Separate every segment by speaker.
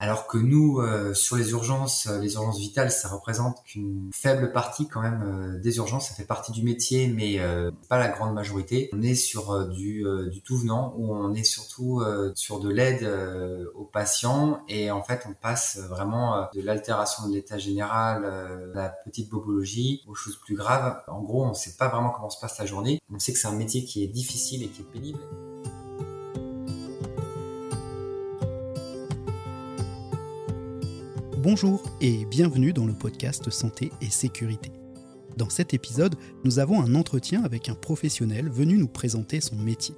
Speaker 1: Alors que nous, euh, sur les urgences, euh, les urgences vitales, ça représente qu'une faible partie quand même euh, des urgences. Ça fait partie du métier, mais pas la grande majorité. On est sur du, du, tout venant, où on est surtout sur de l'aide aux patients. Et en fait, on passe vraiment de l'altération de l'état général, la petite bobologie, aux choses plus graves. En gros, on ne sait pas vraiment comment se passe la journée. On sait que c'est un métier qui est difficile et qui est pénible.
Speaker 2: Bonjour et bienvenue dans le podcast Santé et Sécurité. Dans cet épisode, nous avons un entretien avec un professionnel venu nous présenter son métier.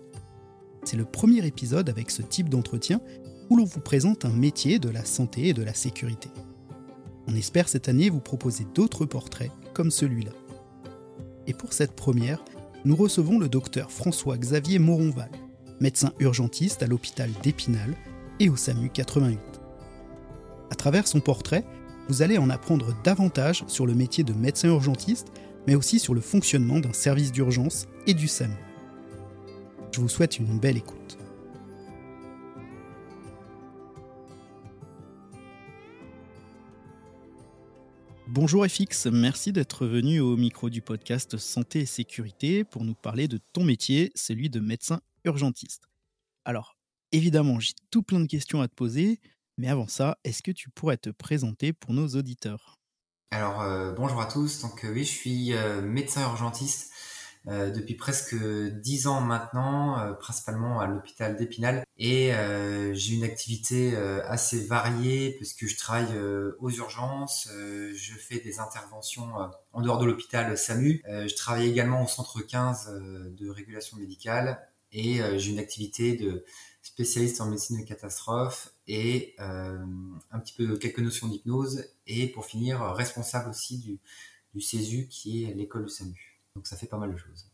Speaker 2: C'est le premier épisode avec ce type d'entretien où l'on vous présente un métier de la santé et de la sécurité. On espère cette année vous proposer d'autres portraits comme celui-là. Et pour cette première, nous recevons le docteur François-Xavier Moronval, médecin urgentiste à l'hôpital d'Épinal et au SAMU 88. À travers son portrait, vous allez en apprendre davantage sur le métier de médecin urgentiste, mais aussi sur le fonctionnement d'un service d'urgence et du SAMU. Je vous souhaite une belle écoute. Bonjour FX, merci d'être venu au micro du podcast Santé et Sécurité pour nous parler de ton métier, celui de médecin urgentiste. Alors, évidemment, j'ai tout plein de questions à te poser, mais avant ça, est-ce que tu pourrais te présenter pour nos auditeurs?
Speaker 1: Alors, euh, bonjour à tous. Donc, euh, oui, je suis euh, médecin urgentiste depuis presque dix ans maintenant, principalement à l'hôpital d'Épinal. Et j'ai une activité assez variée puisque je travaille aux urgences, je fais des interventions en dehors de l'hôpital SAMU. je travaille également au centre 15 de régulation médicale et j'ai une activité de spécialiste en médecine de catastrophe et euh, un petit peu quelques notions d'hypnose et pour finir responsable aussi du, du CESU qui est l'école du SAMU. Donc ça fait pas mal de choses.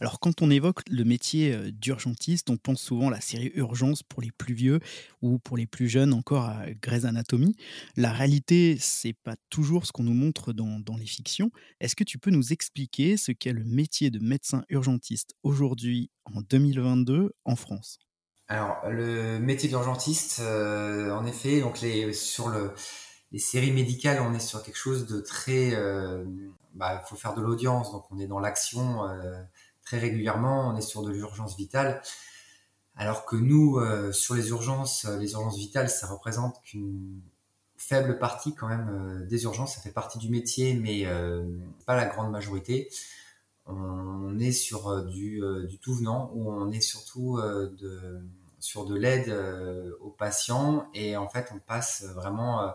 Speaker 2: Alors quand on évoque le métier euh, d'urgentiste, on pense souvent à la série Urgence pour les plus vieux ou pour les plus jeunes encore à Grey's Anatomy. La réalité, c'est pas toujours ce qu'on nous montre dans, les fictions. Est-ce que tu peux nous expliquer ce qu'est le métier de médecin urgentiste aujourd'hui en 2022 en France?
Speaker 1: Alors le métier d'urgentiste, euh, en effet, donc sur le, les séries médicales, on est sur quelque chose de très... Euh, bah, il faut faire de l'audience, donc on est dans l'action très régulièrement, on est sur de l'urgence vitale. Alors que nous, euh, sur les urgences, euh, les urgences vitales, ça représente qu'une faible partie quand même euh, des urgences. Ça fait partie du métier, mais pas la grande majorité. On est sur du, tout venant, où on est surtout de, sur de l'aide aux patients. Et en fait, on passe vraiment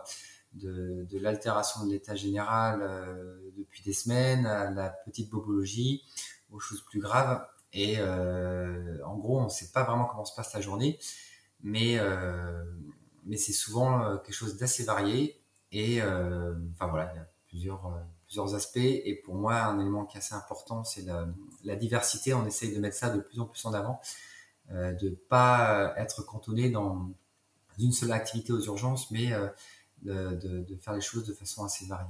Speaker 1: de, de l'altération de l'état général depuis des semaines à la petite bobologie aux choses plus graves. Et euh, en gros, on ne sait pas vraiment comment se passe la journée, mais, euh, c'est souvent euh, quelque chose d'assez varié. Et enfin voilà, il y a plusieurs, aspects. Et pour moi, un élément qui est assez important, c'est la, diversité. On essaye de mettre ça de plus en plus en avant, de ne pas être cantonné dans une seule activité aux urgences, mais de faire les choses de façon assez variée.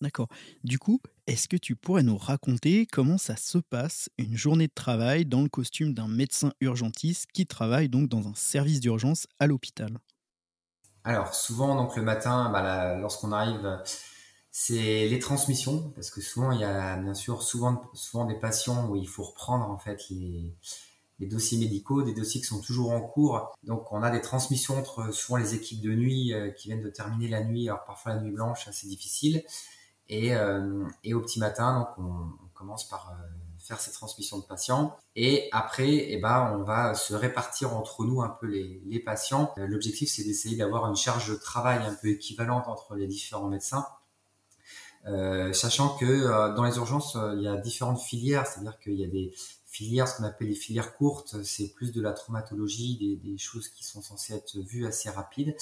Speaker 2: D'accord. Du coup, est-ce que tu pourrais nous raconter comment ça se passe une journée de travail dans le costume d'un médecin urgentiste qui travaille donc dans un service d'urgence à l'hôpital?
Speaker 1: Alors souvent donc le matin, bah, lorsqu'on arrive, c'est les transmissions parce que souvent il y a bien sûr souvent souvent des patients où il faut reprendre en fait les, les dossiers médicaux, des dossiers qui sont toujours en cours. Donc on a des transmissions entre souvent les équipes de nuit euh, qui viennent de terminer la nuit, alors parfois la nuit blanche, c'est difficile. Et, euh, et au petit matin, donc on, commence par euh, faire ces transmissions de patients. Et après, eh ben, on va se répartir entre nous un peu les, les patients. Euh, l'objectif, c'est d'essayer d'avoir une charge de travail un peu équivalente entre les différents médecins. Euh, sachant que euh, dans les urgences, il y a différentes filières, c'est-à-dire qu'il y a des filières, ce qu'on appelle les filières courtes, c'est plus de la traumatologie, des, des, choses qui sont censées être vues assez rapides.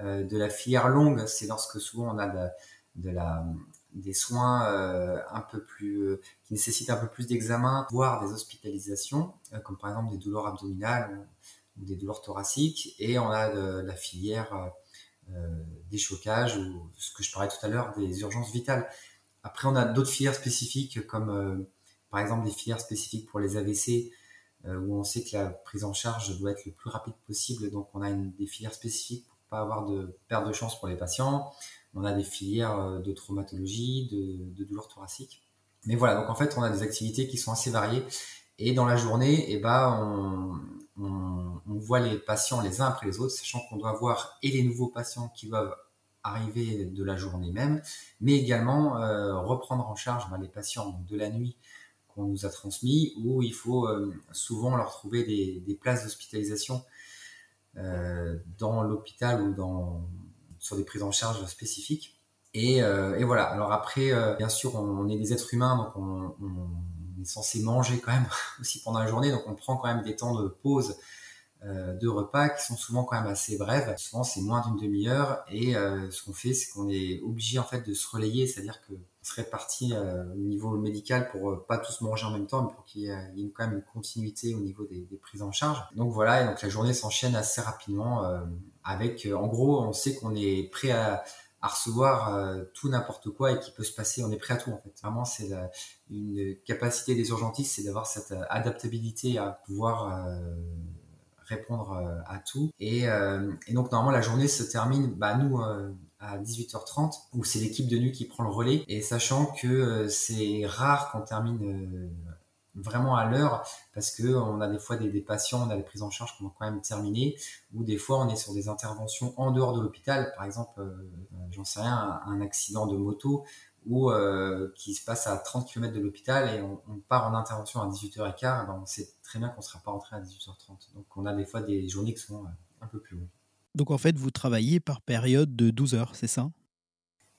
Speaker 1: de la filière longue, c'est lorsque souvent on a de, de la, des soins euh, un peu plus euh, qui nécessitent un peu plus d'examen, voire des hospitalisations, euh, comme par exemple des douleurs abdominales ou des douleurs thoraciques, et on a la filière des chocages ou ce que je parlais tout à l'heure des urgences vitales. Après, on a d'autres filières spécifiques comme par exemple des filières spécifiques pour les AVC où on sait que la prise en charge doit être le plus rapide possible. Donc on a des filières spécifiques pour pas avoir de perte de chance pour les patients. On a des filières de traumatologie, de, douleurs thoraciques. Mais voilà, donc en fait, on a des activités qui sont assez variées. Et dans la journée, eh ben, on, voit les patients les uns après les autres, sachant qu'on doit voir et les nouveaux patients qui doivent arriver de la journée même, mais également euh, reprendre en charge ben, les patients de la nuit qu'on nous a transmis, où il faut euh, souvent leur trouver des, places d'hospitalisation euh, dans l'hôpital ou dans, sur des prises en charge spécifiques. Et, euh, et voilà. Alors après, euh, bien sûr, on, est des êtres humains, donc on, est censé manger quand même aussi pendant la journée, donc on prend quand même des temps de pause euh, de repas qui sont souvent quand même assez brèves. Souvent, c'est moins d'une demi-heure. Et ce qu'on fait, c'est qu'on est obligé en fait de se relayer, c'est-à-dire que on serait parti au niveau médical pour euh, pas tous manger en même temps, mais pour qu'il y ait quand même une continuité au niveau des, prises en charge. Donc voilà, et donc la journée s'enchaîne assez rapidement avec, en gros, on sait qu'on est prêt à, recevoir euh, tout n'importe quoi et qui peut se passer. On est prêt à tout en fait. Vraiment, c'est une capacité des urgentistes, c'est d'avoir cette adaptabilité à pouvoir euh, répondre euh, à tout. Et, euh, donc normalement la journée se termine, bah, nous euh, à 18h30 où c'est l'équipe de nuit qui prend le relais. Et sachant que c'est rare qu'on termine vraiment à l'heure parce que on a des fois des, patients, on a des prises en charge qui ont quand même terminé ou des fois on est sur des interventions en dehors de l'hôpital, par exemple, euh, j'en sais rien, un, accident de moto ou euh, qui se passe à 30 km de l'hôpital et on, on, part en intervention à 18h15, ben on sait très bien qu'on ne sera pas rentré à 18h30. Donc on a des fois des journées qui sont un peu plus longues.
Speaker 2: Donc en fait, vous travaillez par période de 12 heures, c'est ça?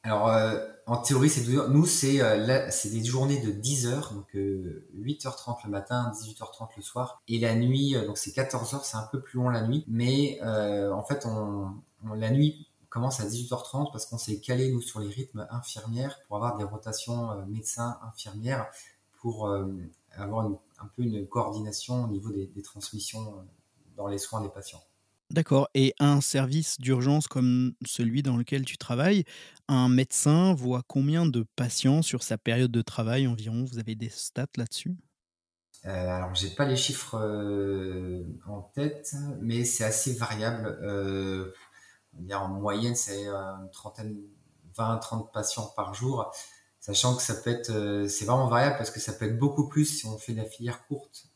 Speaker 1: Alors, euh, en théorie, c'est 12 heures. Nous, c'est euh, des journées de 10 heures, donc euh, 8h30 le matin, 18h30 le soir. Et la nuit, euh, donc c'est 14 heures, c'est un peu plus long la nuit. Mais euh, en fait, on, la nuit commence à 18h30 parce qu'on s'est calé, nous, sur les rythmes infirmières pour avoir des rotations euh, médecins-infirmières pour avoir une, un peu une coordination au niveau des transmissions dans les soins des patients.
Speaker 2: D'accord. Et un service d'urgence comme celui dans lequel tu travailles, un médecin voit combien de patients sur sa période de travail environ? Vous avez des stats là-dessus?
Speaker 1: Euh, Alors, j'ai pas les chiffres euh, en tête, mais c'est assez variable. Euh, en moyenne, c'est une trentaine, 20-30 patients par jour, sachant que ça peut être, c'est vraiment variable parce que ça peut être beaucoup plus si on fait de la filière courte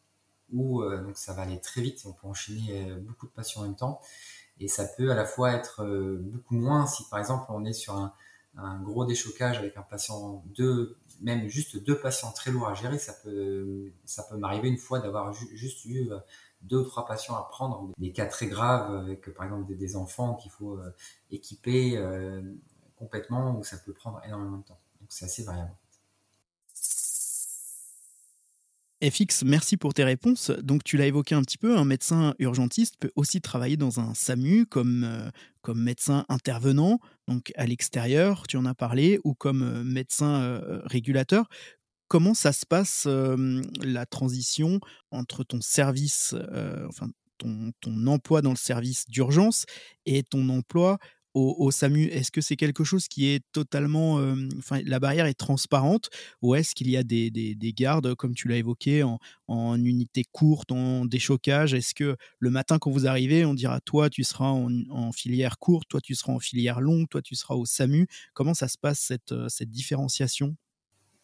Speaker 1: où euh, donc ça va aller très vite, on peut enchaîner euh, beaucoup de patients en même temps. Et ça peut à la fois être euh, beaucoup moins si par exemple on est sur un, gros déchocage avec un patient, deux, même juste deux patients très lourds à gérer, ça peut, ça peut m'arriver une fois d'avoir ju juste eu deux ou trois patients à prendre, des cas très graves avec par exemple des, enfants qu'il faut euh, équiper euh, complètement, où ça peut prendre énormément de temps. Donc c'est assez variable.
Speaker 2: FX, merci pour tes réponses. Donc, tu l'as évoqué un petit peu, un médecin urgentiste peut aussi travailler dans un SAMU comme, euh, comme médecin intervenant, donc à l'extérieur, tu en as parlé, ou comme euh, médecin euh, régulateur. Comment ça se passe la transition entre ton service, enfin ton, ton emploi dans le service d'urgence et ton emploi au, SAMU Est-ce que c'est quelque chose qui est totalement, enfin, la barrière est transparente ou est-ce qu'il y a des, des, des, gardes, comme tu l'as évoqué, en, en, unité courte, en déchocage? Est-ce que le matin quand vous arrivez, on dira toi tu seras en, en, filière courte, toi tu seras en filière longue, toi tu seras au SAMU? Comment ça se passe cette, cette différenciation?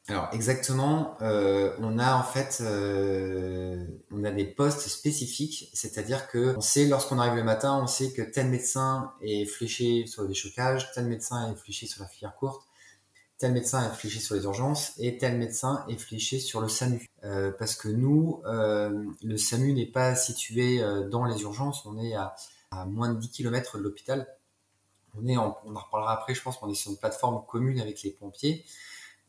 Speaker 1: Alors exactement, euh, on a en fait, euh, on a des postes spécifiques, c'est-à-dire que on sait lorsqu'on arrive le matin, on sait que tel médecin est fléché sur le déchocage, tel médecin est fléché sur la filière courte, tel médecin est fléché sur les urgences et tel médecin est fléché sur le SAMU. Euh, parce que nous, euh, le SAMU n'est pas situé euh, dans les urgences, on est à, à moins de 10 km de l'hôpital. On est, en, on en reparlera après, je pense qu'on est sur une plateforme commune avec les pompiers.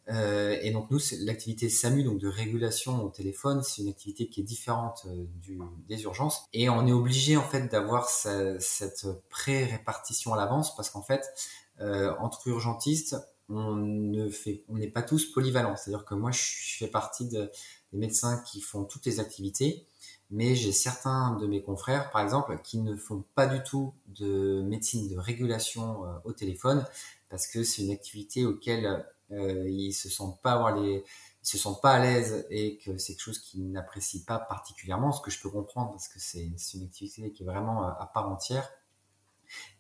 Speaker 1: Euh, et donc nous, l'activité SAMU, donc de régulation au téléphone, c'est une activité qui est différente euh, du, des urgences. Et on est obligé en fait d'avoir cette pré-répartition à l'avance parce qu'en fait, euh, entre urgentistes, on ne fait, on n'est pas tous polyvalents. C'est-à-dire que moi, je, fais partie de, des médecins qui font toutes les activités, mais j'ai certains de mes confrères, par exemple, qui ne font pas du tout de médecine de régulation euh, au téléphone parce que c'est une activité auquel euh, ils se sentent pas avoir les, ils se sentent pas à l'aise et que c'est quelque chose qu'ils n'apprécient pas particulièrement, ce que je peux comprendre parce que c'est une activité qui est vraiment à part entière.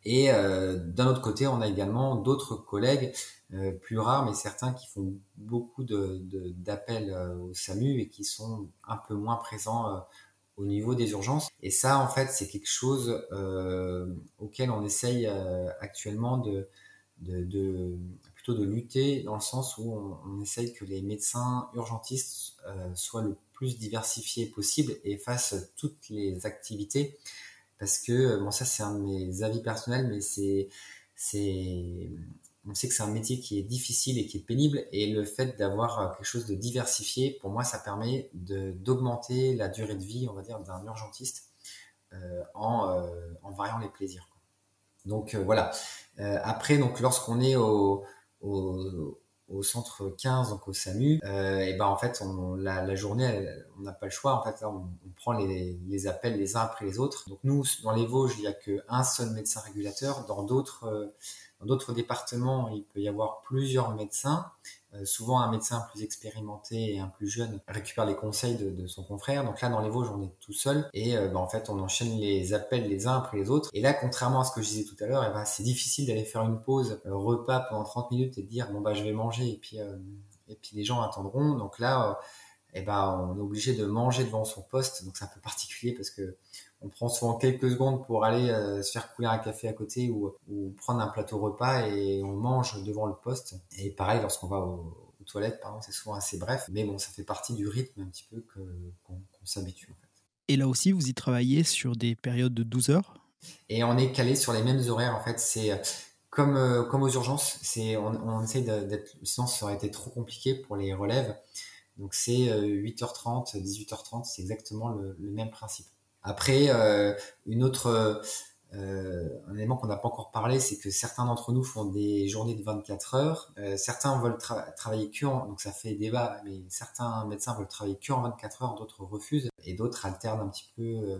Speaker 1: Et euh, d'un autre côté, on a également d'autres collègues euh, plus rares, mais certains qui font beaucoup d'appels de, euh, au SAMU et qui sont un peu moins présents au niveau des urgences. Et ça, en fait, c'est quelque chose auquel on essaye actuellement de, de, de lutter dans le sens où on, essaye que les médecins urgentistes soient le plus diversifiés possible et fassent toutes les activités. Parce que bon ça c'est un de mes avis personnels mais c'est c'est on sait que c'est un métier qui est difficile et qui est pénible et le fait d'avoir euh, quelque chose de diversifié pour moi ça permet de d'augmenter la durée de vie on va dire d'un urgentiste euh, en, euh, en variant les plaisirs donc euh, voilà. Euh, après donc lorsqu'on est au, au centre 15, donc au SAMU, euh, et ben en fait, on, la, journée, on n'a pas le choix. En fait, on, prend les, les, appels les uns après les autres. Donc nous, dans les Vosges, il n'y a qu'un seul médecin régulateur. Dans d'autres, euh, dans d'autres départements, il peut y avoir plusieurs médecins. Euh, souvent, un médecin plus expérimenté et un plus jeune récupère les conseils de, son confrère. Donc là, dans les Vosges, on est tout seul et euh, ben, en fait, on enchaîne les appels les uns après les autres. Et là, contrairement à ce que je disais tout à l'heure, eh ben, c'est difficile d'aller faire une pause euh, repas pendant 30 minutes et de dire bon bah je vais manger et puis et puis les gens attendront. Donc là, eh ben, on est obligé de manger devant son poste. Donc c'est un peu particulier parce que on prend souvent quelques secondes pour aller euh, se faire couler un café à côté ou, ou, prendre un plateau repas et on mange devant le poste. Et pareil, lorsqu'on va aux, aux toilettes, par c'est souvent assez bref. Mais bon, ça fait partie du rythme un petit peu qu'on qu s'habitue. En fait.
Speaker 2: Et là aussi, vous y travaillez sur des périodes de 12 heures?
Speaker 1: Et on est calé sur les mêmes horaires. En fait, c'est comme, euh, comme aux urgences. C'est, on, on essaie d'être, sinon ça aurait été trop compliqué pour les relèves. Donc c'est 8h30, 18h30, c'est exactement le, le, même principe. Après, euh, une autre, euh, un élément qu'on n'a pas encore parlé, c'est que certains d'entre nous font des journées de 24 heures. Euh, certains veulent tra travailler que en, donc ça fait débat, mais certains médecins veulent travailler que en 24 heures, d'autres refusent, et d'autres alternent un petit peu euh,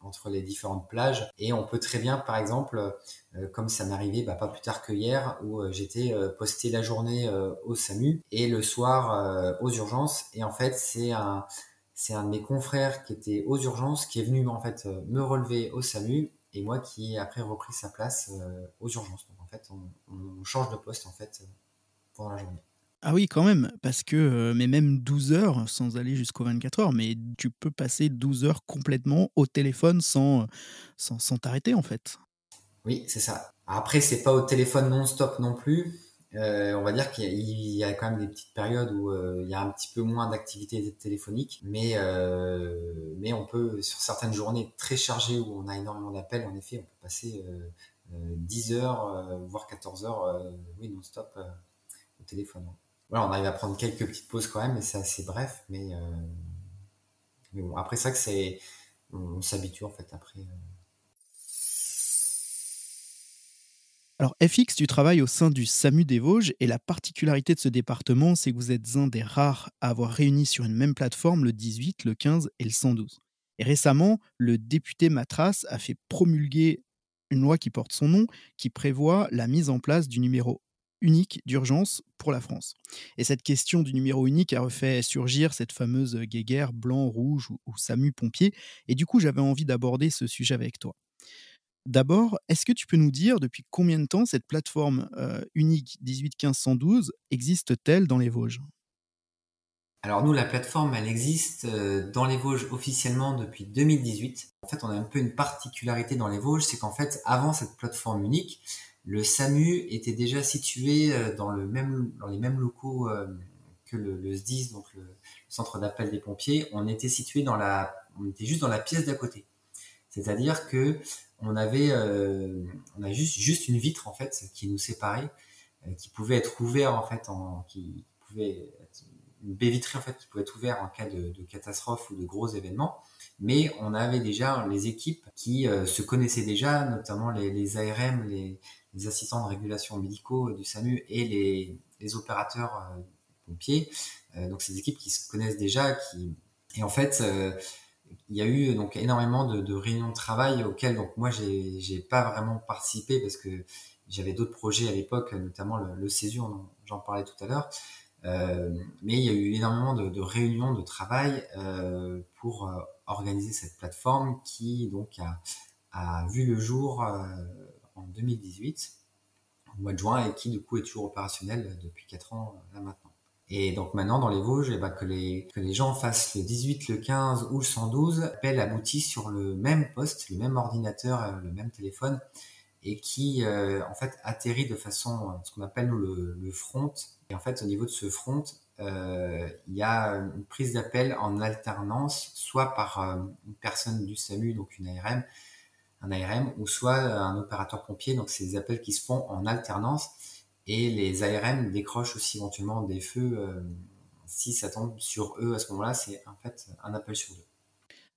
Speaker 1: entre les différentes plages. Et on peut très bien, par exemple, euh, comme ça arrivé bah, pas plus tard que hier, où euh, j'étais euh, posté la journée au SAMU et le soir aux urgences. Et en fait, c'est un c'est un de mes confrères qui était aux urgences qui est venu en fait me relever au SAMU et moi qui ai après repris sa place euh, aux urgences. Donc en fait, on, on, change de poste en fait pendant la journée.
Speaker 2: Ah oui, quand même, parce que, euh, mais même 12 heures, sans aller jusqu'aux 24 heures, mais tu peux passer 12 heures complètement au téléphone sans sans, sans t'arrêter en fait.
Speaker 1: Oui, c'est ça. Après, c'est pas au téléphone non-stop non plus. Euh, on va dire qu'il y, y, a quand même des petites périodes où euh, il y a un petit peu moins d'activité téléphonique, mais euh, mais on peut sur certaines journées très chargées où on a énormément d'appels, en effet, on peut passer 10 heures voire 14 heures, oui non-stop au téléphone. Voilà, on arrive à prendre quelques petites pauses quand même, mais c'est assez bref. Mais, mais bon, après ça que c'est, on, on s'habitue en fait après.
Speaker 2: Alors FX, tu travailles au sein du SAMU des Vosges et la particularité de ce département, c'est que vous êtes un des rares à avoir réuni sur une même plateforme le 18, le 15 et le 112. Et récemment, le député Matras a fait promulguer une loi qui porte son nom, qui prévoit la mise en place du numéro unique d'urgence pour la France. Et cette question du numéro unique a refait surgir cette fameuse guéguerre blanc, rouge ou, SAMU pompier. Et du coup, j'avais envie d'aborder ce sujet avec toi. D'abord, est-ce que tu peux nous dire depuis combien de temps cette plateforme euh, unique 18 15 112 existe-t-elle dans les Vosges?
Speaker 1: Alors nous, la plateforme, elle existe euh, dans les Vosges officiellement depuis 2018. En fait, on a un peu une particularité dans les Vosges, c'est qu'en fait, avant cette plateforme unique, le SAMU était déjà situé euh, dans, les mêmes locaux que le, le SDIS, donc le centre d'appel des pompiers. On était situé dans la, on était juste dans la pièce d'à côté. C'est-à-dire que on avait, euh, on a juste, juste une vitre en fait qui nous séparait, euh, qui pouvait être ouverte en fait, qui pouvait une baie vitrée en fait qui pouvait être ouverte en cas de, catastrophe ou de gros événements. Mais on avait déjà les équipes qui euh, se connaissaient déjà, notamment les, ARM, les, les, assistants de régulation médicaux du SAMU et les, les opérateurs pompiers. Donc ces équipes qui se connaissent déjà, qui et en fait il y a eu donc énormément de, réunions de travail auxquelles donc moi j'ai j'ai pas vraiment participé parce que j'avais d'autres projets à l'époque, notamment le, le Césure, j'en parlais tout à l'heure. mais il y a eu énormément de, réunions de travail pour organiser cette plateforme qui donc a, a vu le jour en 2018 au mois de juin et qui du coup est toujours opérationnel depuis 4 ans là maintenant. Et donc maintenant dans les Vosges, eh ben, que, les, gens fassent le 18, le 15 ou le 112, l'appel aboutit sur le même poste, le même ordinateur, euh, le même téléphone, et qui euh, en fait atterrit de façon, euh, ce qu'on appelle le, front. Et en fait au niveau de ce front, il y a une prise d'appel en alternance, soit par une personne du SAMU, donc une ARM, un ARM, ou soit un opérateur pompier. Donc c'est des appels qui se font en alternance. Et les ARM décrochent aussi éventuellement des feux euh, si ça tombe sur eux à ce moment-là. C'est en fait un appel sur deux.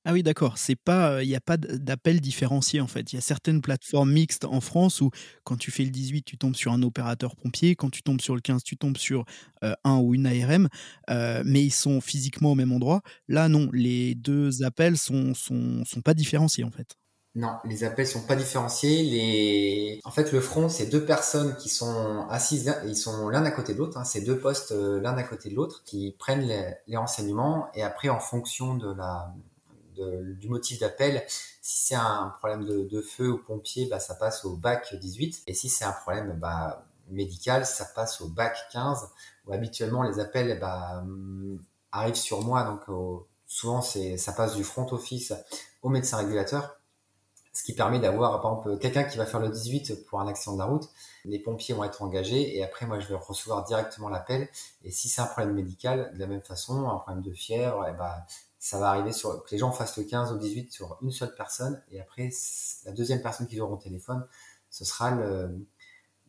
Speaker 2: Ah oui, d'accord. Il n'y a pas d'appel différencié en fait. Il y a certaines plateformes mixtes en France où quand tu fais le 18, tu tombes sur un opérateur pompier, quand tu tombes sur le 15, tu tombes sur euh, un ou une ARM, euh, mais ils sont physiquement au même endroit. Là, non, les deux appels sont, sont, sont pas différenciés en fait.
Speaker 1: Non, les appels sont pas différenciés. Les... En fait, le front, c'est deux personnes qui sont assises, ils sont l'un à côté de l'autre. Hein. C'est deux postes euh, l'un à côté de l'autre qui prennent les, renseignements et après, en fonction de la, du motif d'appel, si c'est un problème de, feu ou pompier, bah, ça passe au bac 18. Et si c'est un problème bah, médical, ça passe au bac 15. Où habituellement, les appels bah, arrivent sur moi. Donc, souvent, ça passe du front office au médecin régulateur ce qui permet d'avoir, par exemple, quelqu'un qui va faire le 18 pour un accident de la route. Les pompiers vont être engagés et après, moi, je vais recevoir directement l'appel. Et si c'est un problème médical, de la même façon, un problème de fièvre, eh ben, ça va arriver sur que les gens fassent le 15 ou 18 sur une seule personne. Et après, la deuxième personne qui aura au téléphone, ce sera le,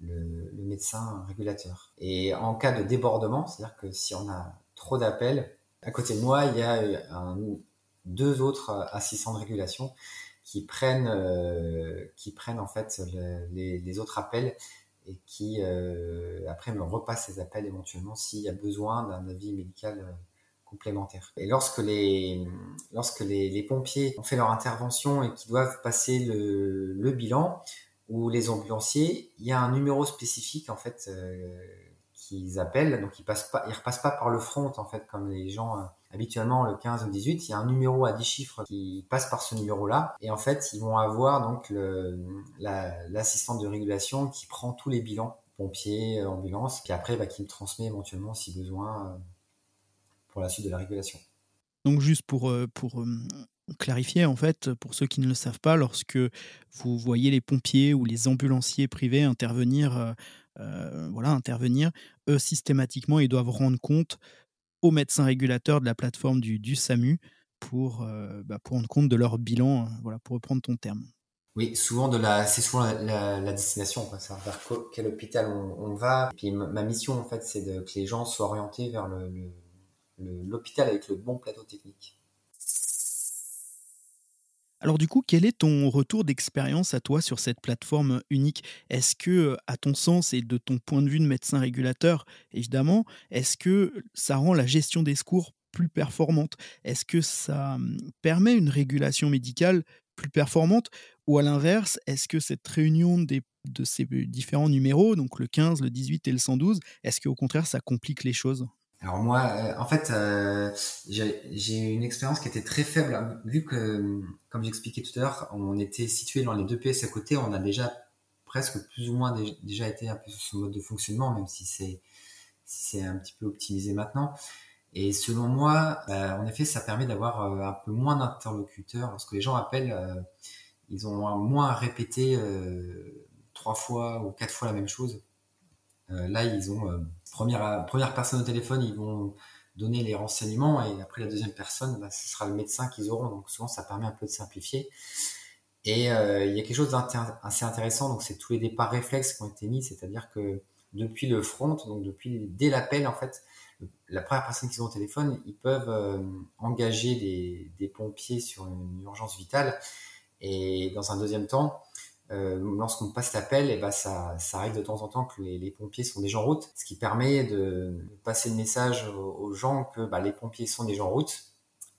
Speaker 1: le, le, médecin régulateur. Et en cas de débordement, c'est-à-dire que si on a trop d'appels, à côté de moi, il y a un, deux autres assistants de régulation qui prennent, euh, qui prennent en fait les, autres appels et qui euh, après me repassent ces appels éventuellement s'il y a besoin d'un avis médical euh, complémentaire. Et lorsque les, lorsque les, pompiers ont fait leur intervention et qui doivent passer le, le, bilan, ou les ambulanciers, il y a un numéro spécifique en fait qu'ils appellent, donc ils passent pas, ils repassent pas par le front en fait comme les gens habituellement le 15 ou 18, il y a un numéro à 10 chiffres qui passe par ce numéro-là. Et en fait, ils vont avoir donc l'assistante de régulation qui prend tous les bilans, pompiers, ambulance, qui après, bah, qui me transmet éventuellement si besoin euh, pour la suite de la régulation.
Speaker 2: Donc juste pour, euh, pour euh, clarifier, en fait, pour ceux qui ne le savent pas, lorsque vous voyez les pompiers ou les ambulanciers privés intervenir, voilà, intervenir, eux, systématiquement, ils doivent rendre compte aux médecins régulateurs de la plateforme du, SAMU pour, euh, bah, pour rendre compte de leur bilan, euh, voilà, pour reprendre ton terme.
Speaker 1: Oui, souvent de la, c'est souvent la, destination, quoi, vers quel hôpital on, va. Puis ma mission en fait, c'est que les gens soient orientés vers l'hôpital avec le bon plateau technique.
Speaker 2: Alors du coup, quel est ton retour d'expérience à toi sur cette plateforme unique? Est-ce que, à ton sens et de ton point de vue de médecin régulateur, évidemment, est-ce que ça rend la gestion des secours plus performante? Est-ce que ça hum, permet une régulation médicale plus performante? Ou à l'inverse, est-ce que cette réunion des, de ces différents numéros, donc le 15, le 18 et le 112, est-ce qu'au contraire ça complique les choses?
Speaker 1: Alors moi, euh, en fait, euh, j'ai une expérience qui était très faible, vu que, comme j'expliquais tout à l'heure, on était situé dans les deux PS à côté, on a déjà presque plus ou moins déjà été un peu sur ce mode de fonctionnement, même si c'est c'est un petit peu optimisé maintenant. Et selon moi, euh, en effet, ça permet d'avoir un peu moins d'interlocuteurs. Lorsque les gens appellent, ils ont moins à répéter trois fois ou quatre fois la même chose. Là, ils ont première, première personne au téléphone, ils vont donner les renseignements et après la deuxième personne, bah, ce sera le médecin qu'ils auront. Donc souvent, ça permet un peu de simplifier. Et euh, il y a quelque chose d'assez intéressant, donc c'est tous les départs réflexes qui ont été mis, c'est-à-dire que depuis le front, donc depuis dès l'appel en fait, la première personne qu'ils ont au téléphone, ils peuvent euh, engager des, des, pompiers sur une urgence vitale. Et dans un deuxième temps, euh, lorsqu'on passe l'appel, et eh ben ça, arrive de temps en temps que les, pompiers sont déjà en route, ce qui permet de passer le message aux, gens que bah, les pompiers sont déjà en route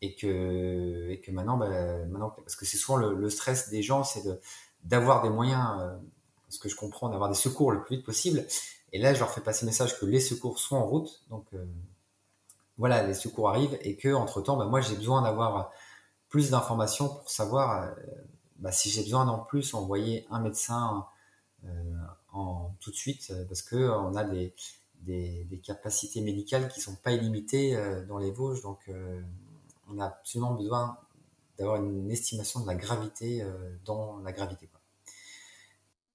Speaker 1: et que, bah, maintenant, parce que c'est souvent le, stress des gens, c'est d'avoir des moyens, euh, ce que je comprends, d'avoir des secours le plus vite possible. Et là, je leur fais passer le message que les secours sont en route. Donc voilà, les secours arrivent et que entre temps, bah, moi j'ai besoin d'avoir plus d'informations pour savoir bah, si j'ai besoin d'en plus envoyer un médecin en, tout de suite parce que on a des, capacités médicales qui sont pas illimitées dans les Vosges. Donc on a absolument besoin d'avoir une estimation de la gravité euh, dans la gravité.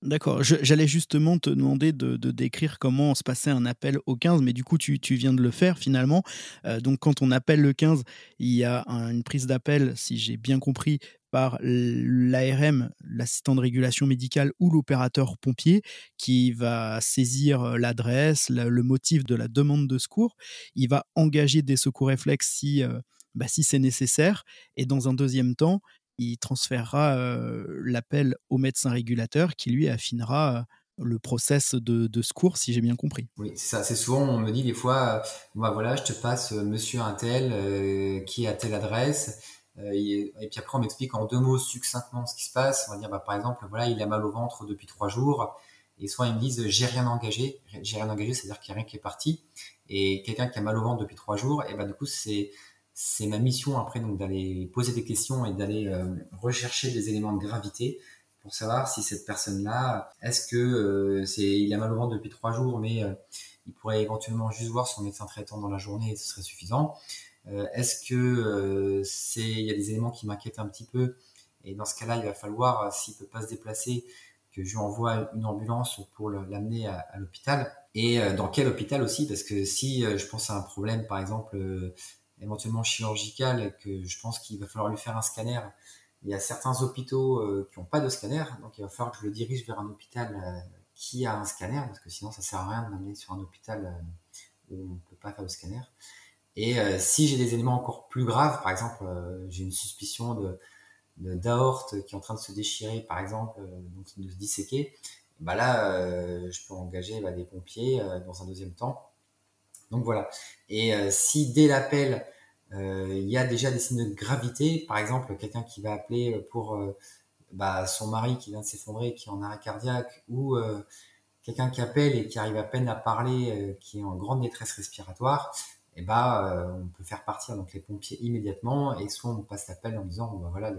Speaker 2: D'accord, j'allais justement te demander de, décrire comment se passait un appel au 15, mais du coup tu, viens de le faire finalement. Euh, donc quand on appelle le 15, il y a une prise d'appel, si j'ai bien compris, par l'ARM, l'assistant de régulation médicale ou l'opérateur pompier qui va saisir euh, l'adresse, le, motif de la demande de secours. Il va engager des secours réflexes si... Bah, si c'est nécessaire. Et dans un deuxième temps, il transférera l'appel au médecin régulateur qui lui affinera le process de, secours, si j'ai bien compris.
Speaker 1: Oui, c'est ça. C'est souvent, on me dit des fois, bah voilà, je te passe monsieur un tel qui a telle adresse. Et, puis après, on m'explique en deux mots succinctement ce qui se passe. On va dire, bah, par exemple, voilà, il a mal au ventre depuis trois jours. Et soit ils me disent, j'ai rien engagé. J'ai rien engagé, c'est-à-dire qu'il n'y a rien qui est parti. Et quelqu'un qui a mal au ventre depuis trois jours, et ben du coup, c'est ma mission après donc d'aller poser des questions et d'aller euh, rechercher des éléments de gravité pour savoir si cette personne-là, est-ce que euh, a mal au ventre depuis trois jours, mais euh, il pourrait éventuellement juste voir son médecin traitant dans la journée ce serait suffisant. Est-ce que c'est, il y a des éléments qui m'inquiètent un petit peu? Et dans ce cas-là, il va falloir, s'il peut pas se déplacer, que je lui envoie une ambulance pour l'amener à, l'hôpital. Et dans quel hôpital aussi? Parce que si je pense à un problème, par exemple, éventuellement chirurgical que je pense qu'il va falloir lui faire un scanner. Il y a certains hôpitaux euh, qui n'ont pas de scanner, donc il va falloir que je le dirige vers un hôpital euh, qui a un scanner, parce que sinon ça sert à rien de m'amener sur un hôpital euh, où on ne peut pas faire de scanner. Et si j'ai des éléments encore plus graves, par exemple, j'ai une suspicion de d'aorte qui est en train de se déchirer, par exemple, donc de se disséquer, bah là, je peux engager bah, des pompiers dans un deuxième temps donc voilà. Et euh, si dès l'appel, euh, il y a déjà des signes de gravité, par exemple quelqu'un qui va appeler pour euh, bah, son mari qui vient de s'effondrer, qui est en arrêt cardiaque, ou quelqu'un qui appelle et qui arrive à peine à parler, qui est en grande détresse respiratoire, eh bah, on peut faire partir donc les pompiers immédiatement. Et soit on passe l'appel en disant bah, voilà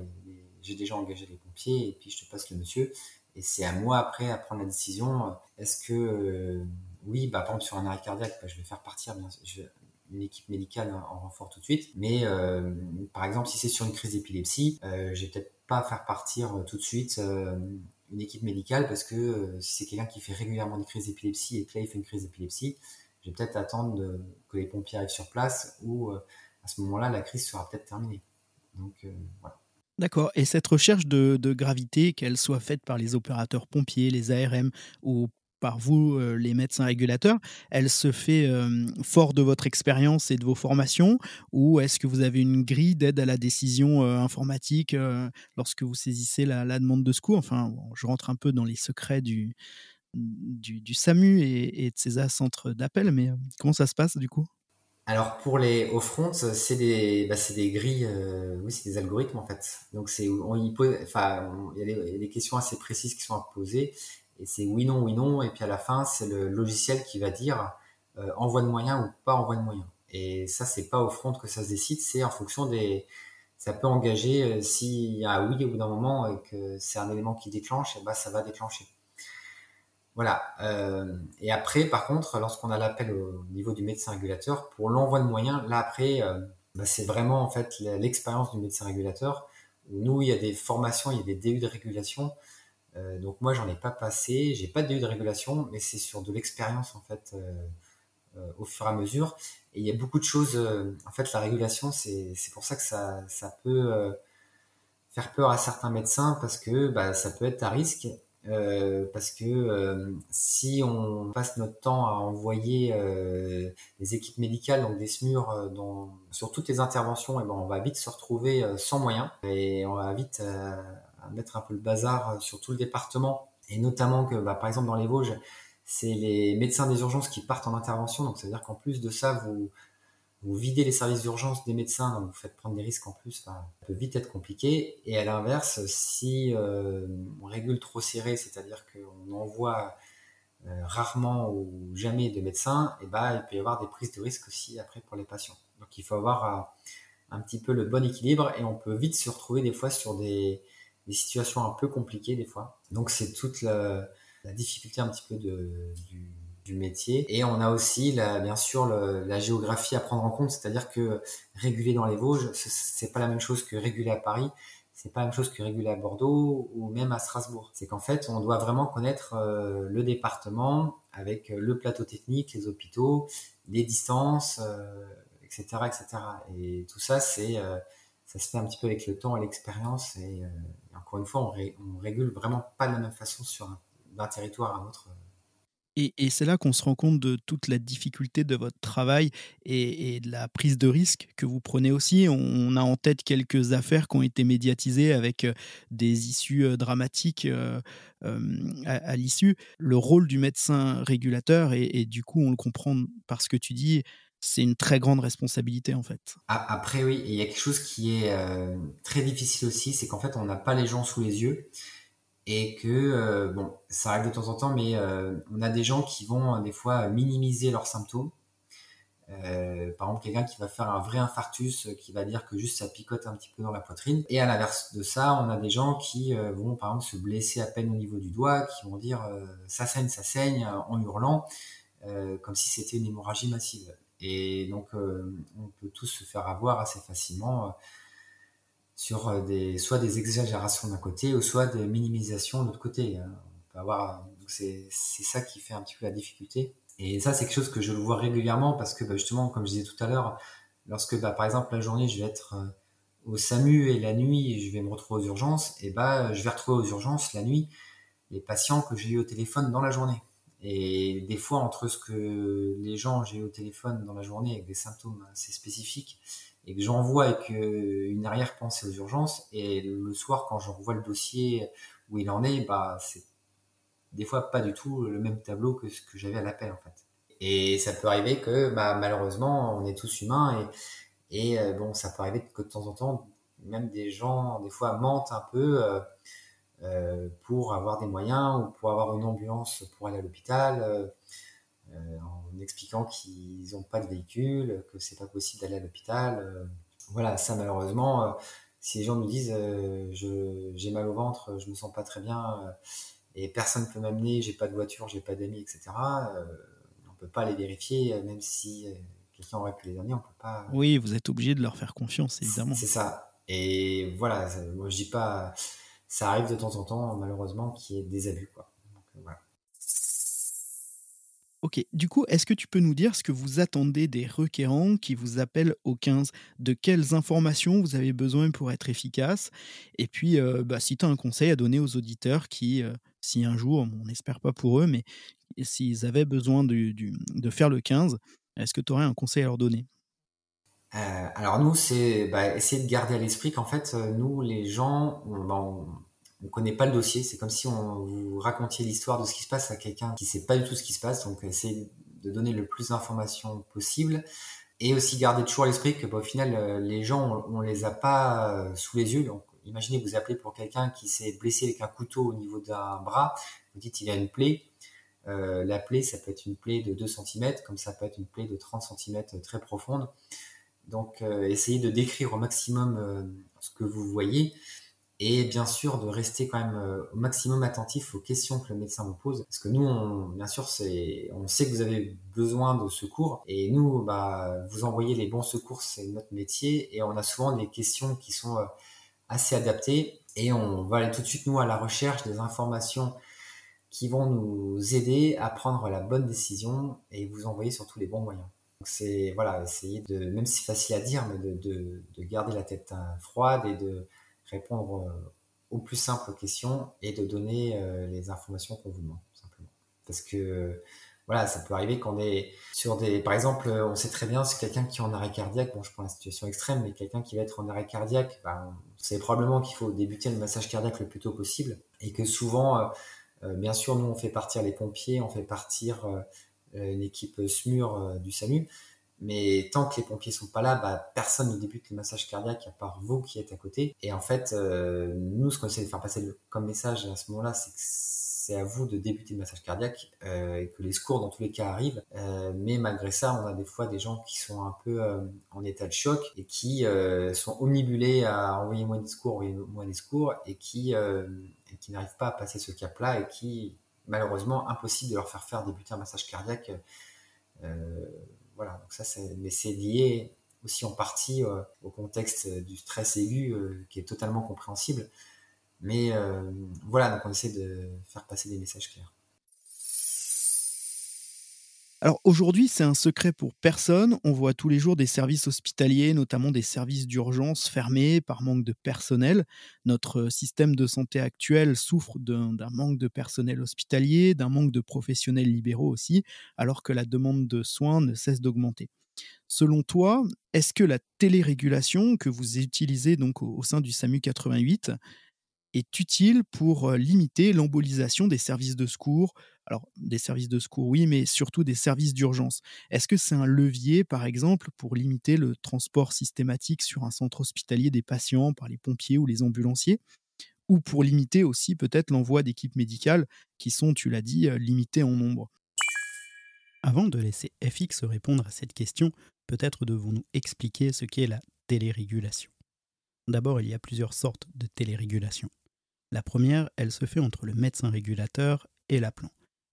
Speaker 1: j'ai déjà engagé les pompiers et puis je te passe le monsieur. Et c'est à moi après à prendre la décision. Est-ce que oui, bah, par exemple, sur un arrêt cardiaque, bah, je vais faire partir une équipe médicale en renfort tout de suite. Mais euh, par exemple, si c'est sur une crise d'épilepsie, euh, je vais peut-être pas faire partir euh, tout de suite euh, une équipe médicale parce que si c'est quelqu'un qui fait régulièrement des crises d'épilepsie et que là il fait une crise d'épilepsie, je vais peut-être attendre que les pompiers arrivent sur place ou à ce moment-là la crise sera peut-être terminée. Donc voilà.
Speaker 2: D'accord. Et cette recherche de, gravité, qu'elle soit faite par les opérateurs pompiers, les ARM ou par vous, euh, les médecins régulateurs, elle se fait euh, fort de votre expérience et de vos formations ou est-ce que vous avez une grille d'aide à la décision euh, informatique lorsque vous saisissez la, demande de secours? Enfin, je rentre un peu dans les secrets du, du, SAMU et, de ces centres d'appel, mais comment ça se passe du coup?
Speaker 1: Alors pour les off front, c'est des, bah, des grilles, oui, c'est des algorithmes en fait. Donc c'est, enfin, il y, a des questions assez précises qui sont posées et c'est oui, non, oui, non. Et puis à la fin, c'est le logiciel qui va dire euh, envoi de moyens ou pas envoi de moyens. Et ça, c'est pas au front que ça se décide, c'est en fonction des. Ça peut engager euh, s'il y a un oui au bout d'un moment et que c'est un élément qui déclenche, et bah ça va déclencher. Voilà. Euh, et après, par contre, lorsqu'on a l'appel au niveau du médecin régulateur, pour l'envoi de moyens, là après, euh, bah, c'est vraiment en fait l'expérience du médecin régulateur. Nous, il y a des formations, il y a des DU de régulation euh, donc moi, j'en ai pas passé, j'ai pas de DU de régulation, mais c'est sur de l'expérience en fait au fur et à mesure. Et il y a beaucoup de choses. en fait, la régulation, c'est pour ça que ça, ça peut faire peur à certains médecins parce que bah, ça peut être à risque. Euh, parce que euh, si on passe notre temps à envoyer euh, des équipes médicales, donc des SMUR, dans, sur toutes les interventions, et ben on va vite se retrouver sans moyens et on va vite mettre un peu le bazar euh, sur tout le département. Et notamment que, bah, par exemple, dans les Vosges, c'est les médecins des urgences qui partent en intervention. Donc, ça veut dire qu'en plus de ça, vous, vous videz les services d'urgence des médecins, donc vous faites prendre des risques en plus, ça peut vite être compliqué. Et à l'inverse, si euh, on régule trop serré, c'est-à-dire qu'on envoie rarement ou jamais de médecin, et bah, il peut y avoir des prises de risque aussi après pour les patients. Donc il faut avoir un petit peu le bon équilibre et on peut vite se retrouver des fois sur des, situations un peu compliquées des fois. Donc c'est toute la, la, difficulté un petit peu de, du, métier. Et on a aussi bien sûr la géographie à prendre en compte, c'est-à-dire que réguler dans les Vosges, c'est pas la même chose que réguler à Paris. C'est pas la même chose que réguler à Bordeaux ou même à Strasbourg. C'est qu'en fait, on doit vraiment connaître euh, le département avec le plateau technique, les hôpitaux, les distances, euh, etc., etc. Et tout ça, c'est, euh, ça se fait un petit peu avec le temps et l'expérience. Et, euh, encore une fois, on, régule vraiment pas de la même façon sur d'un territoire à un autre.
Speaker 2: Et, c'est là qu'on se rend compte de toute la difficulté de votre travail et, de la prise de risque que vous prenez aussi. On a en tête quelques affaires qui ont été médiatisées avec des issues dramatiques à, l'issue. Le rôle du médecin régulateur, et, du coup on le comprend parce que tu dis, c'est une très grande responsabilité en fait.
Speaker 1: Après oui, il y a quelque chose qui est très difficile aussi, c'est qu'en fait on n'a pas les gens sous les yeux et que euh, bon, ça arrive de temps en temps, mais euh, on a des gens qui vont euh, des fois minimiser leurs symptômes. Par exemple, quelqu'un qui va faire un vrai infarctus, qui va dire que juste ça picote un petit peu dans la poitrine. Et à l'inverse de ça, on a des gens qui vont par exemple se blesser à peine au niveau du doigt, qui vont dire ça saigne, ça saigne en hurlant, comme si c'était une hémorragie massive. Et donc, on peut tous se faire avoir assez facilement sur euh, des, soit des exagérations d'un côté ou soit des minimisations de l'autre côté. Peut avoir, c'est, c'est ça qui fait un petit peu la difficulté. Et ça, c'est quelque chose que je le vois régulièrement parce que bah, justement, comme je disais tout à l'heure, lorsque bah, par exemple la journée, je vais être au SAMU et la nuit, je vais me retrouver aux urgences, et bah, je vais retrouver aux urgences la nuit les patients que j'ai eu au téléphone dans la journée. Et des fois, entre ce que les gens j'ai au téléphone dans la journée avec des symptômes assez spécifiques et que j'envoie avec une arrière-pensée aux urgences, et le soir, quand je revois le dossier où il en est, bah, c'est des fois pas du tout le même tableau que ce que j'avais à l'appel, en fait. Et ça peut arriver que, bah, malheureusement, on est tous humains et, et bon, ça peut arriver que de temps en temps, même des gens, des fois, mentent un peu. Euh, euh, pour avoir des moyens ou pour avoir une ambulance pour aller à l'hôpital, euh, euh, en expliquant qu'ils n'ont pas de véhicule, que c'est pas possible d'aller à l'hôpital. voilà, ça malheureusement, si les gens nous disent j'ai mal au ventre, je me sens pas très bien et personne peut m'amener, j'ai pas de voiture, j'ai pas d'amis, etc. on peut pas les vérifier, même si quelqu'un aurait pu les amener, on peut pas.
Speaker 2: Oui, vous êtes obligé de leur faire confiance, évidemment.
Speaker 1: C'est ça. Et voilà, moi je dis pas, ça arrive de temps en temps, malheureusement, qu'il y ait des abus. Quoi. Donc, euh, voilà.
Speaker 2: Ok, du coup, est-ce que tu peux nous dire ce que vous attendez des requérants qui vous appellent au 15 De quelles informations vous avez besoin pour être efficace? Et puis, euh, bah, si tu as un conseil à donner aux auditeurs qui, euh, si un jour, on n'espère pas pour eux, mais s'ils avaient besoin de faire le 15, est-ce que tu aurais un conseil à leur donner?
Speaker 1: Euh, alors nous, c'est bah, essayer de garder à l'esprit qu'en fait, nous, les gens, bah, on connaît pas le dossier. C'est comme si on vous racontiez l'histoire de ce qui se passe à quelqu'un qui sait pas du tout ce qui se passe. Donc, essayer de donner le plus d'informations possible et aussi garder toujours à l'esprit que bah, au final, euh, les gens, on, on les a pas sous les yeux. Donc, imaginez vous appelez pour quelqu'un qui s'est blessé avec un couteau au niveau d'un bras. Vous dites il a une plaie. Euh, la plaie, ça peut être une plaie de 2 cm, comme ça peut être une plaie de 30 cm très profonde. Donc, euh, essayez de décrire au maximum euh, ce que vous voyez et bien sûr de rester quand même euh, au maximum attentif aux questions que le médecin vous pose. Parce que nous, bien sûr, on sait que vous avez besoin de secours. Et nous, bah, vous envoyez les bons secours, c'est notre métier. Et on a souvent des questions qui sont assez adaptées. Et on va aller tout de suite, nous, à la recherche des informations qui vont nous aider à prendre la bonne décision et vous envoyer surtout les bons moyens. C'est voilà, essayer de, même si c'est facile à dire, mais de, de, de garder la tête euh, froide et de répondre euh, aux plus simples questions et de donner euh, les informations qu'on vous demande, simplement. Parce que voilà, ça peut arriver qu'on est sur des, par exemple, on sait très bien, c'est quelqu'un qui est en arrêt cardiaque. Bon, je prends la situation extrême, mais quelqu'un qui va être en arrêt cardiaque, ben, c'est probablement qu'il faut débuter le massage cardiaque le plus tôt possible et que souvent, euh, bien sûr, nous on fait partir les pompiers, on fait partir euh, une équipe SMUR du SAMU. Mais tant que les pompiers sont pas là, bah, personne ne débute le massage cardiaque à part vous qui êtes à côté. Et en fait, euh, nous, ce qu'on essaie de faire passer comme message à ce moment-là, c'est que c'est à vous de débuter le massage cardiaque euh, et que les secours dans tous les cas arrivent. Euh, mais malgré ça, on a des fois des gens qui sont un peu euh, en état de choc et qui euh, sont omnibulés à envoyer moins de secours, envoyer moins des secours et qui, euh, et qui n'arrivent pas à passer ce cap-là et qui, malheureusement, impossible de leur faire faire débuter un massage cardiaque. Voilà, donc ça, c'est, mais c'est lié aussi en partie euh, au contexte du stress aigu euh, qui est totalement compréhensible. Mais euh, voilà, donc on essaie de faire passer des messages clairs.
Speaker 2: Alors aujourd'hui, c'est un secret pour personne. On voit tous les jours des services hospitaliers, notamment des services d'urgence fermés par manque de personnel. Notre système de santé actuel souffre d'un manque de personnel hospitalier, d'un manque de professionnels libéraux aussi, alors que la demande de soins ne cesse d'augmenter. Selon toi, est-ce que la télérégulation que vous utilisez donc au, au sein du SAMU 88 est utile pour euh, limiter l'embolisation des services de secours Alors, des services de secours, oui, mais surtout des services d'urgence. Est-ce que c'est un levier, par exemple, pour limiter le transport systématique sur un centre hospitalier des patients par les pompiers ou les ambulanciers? Ou pour limiter aussi peut-être l'envoi d'équipes médicales qui sont, tu l'as dit, euh, limitées en nombre? Avant de laisser FX répondre à cette question, peut-être devons-nous expliquer ce qu'est la télérégulation. D'abord, il y a plusieurs sortes de télérégulation. La première, elle se fait entre le médecin régulateur et l'appelant.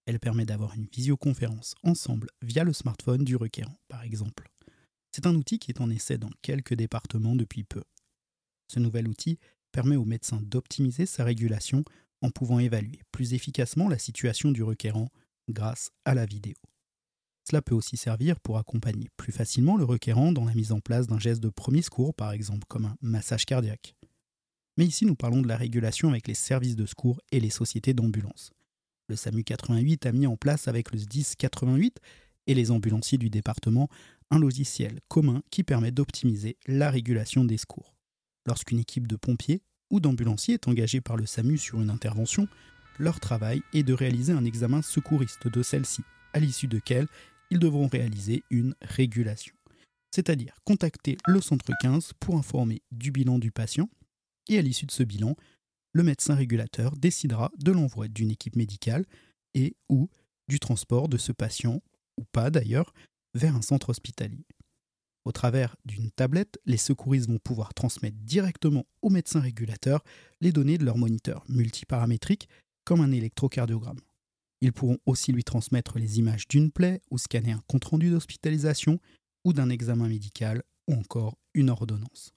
Speaker 2: Elle permet d'avoir une visioconférence ensemble via le smartphone du requérant, par exemple. C'est un outil qui est en essai dans quelques départements depuis peu. Ce nouvel outil permet au médecin d'optimiser sa régulation en pouvant évaluer plus efficacement la situation du requérant grâce à la vidéo. Cela peut aussi servir pour accompagner plus facilement le requérant dans la mise en place d'un geste de premier secours, par exemple comme un massage cardiaque. Mais ici, nous parlons de la régulation avec les services de secours et les sociétés d'ambulance. Le SAMU 88 a mis en place avec le SDIS 88 et les ambulanciers du département un logiciel commun qui permet d'optimiser la régulation des secours. Lorsqu'une équipe de pompiers ou d'ambulanciers est engagée par le SAMU sur une intervention, leur travail est de réaliser un examen secouriste de celle-ci, à l'issue duquel ils devront réaliser une régulation. C'est-à-dire contacter le centre 15 pour informer du bilan du patient, et à l'issue de ce bilan, le médecin régulateur décidera de l'envoi d'une équipe médicale et ou du transport de ce patient, ou pas d'ailleurs, vers un centre hospitalier. Au travers d'une tablette, les secouristes vont pouvoir transmettre directement au médecin régulateur les données de leur moniteur multiparamétrique comme un électrocardiogramme. Ils pourront aussi lui transmettre les images d'une plaie ou scanner un compte-rendu d'hospitalisation ou d'un examen médical ou encore une ordonnance.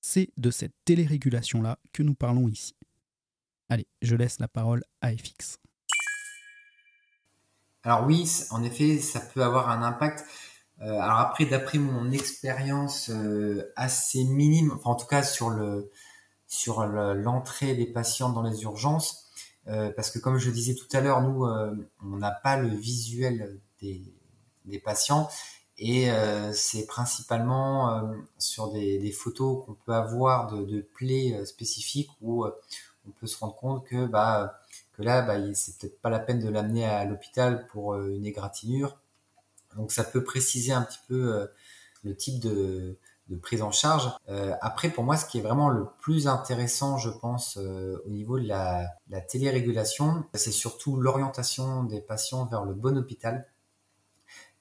Speaker 2: C'est de cette télérégulation-là que nous parlons ici. Allez, je laisse la parole à FX.
Speaker 1: Alors oui, en effet, ça peut avoir un impact. Euh, alors après, d'après mon expérience euh, assez minime, enfin en tout cas sur le sur l'entrée des patients dans les urgences, euh, parce que comme je disais tout à l'heure, nous on n'a pas le visuel des, patients et c'est principalement sur des, des photos qu'on peut avoir de, de plaies spécifiques où on peut se rendre compte que bah que là bah, c'est peut-être pas la peine de l'amener à l'hôpital pour une égratignure donc ça peut préciser un petit peu le type de, prise en charge. Euh, après, pour moi, ce qui est vraiment le plus intéressant, je pense, euh, au niveau de la, la télérégulation, c'est surtout l'orientation des patients vers le bon hôpital.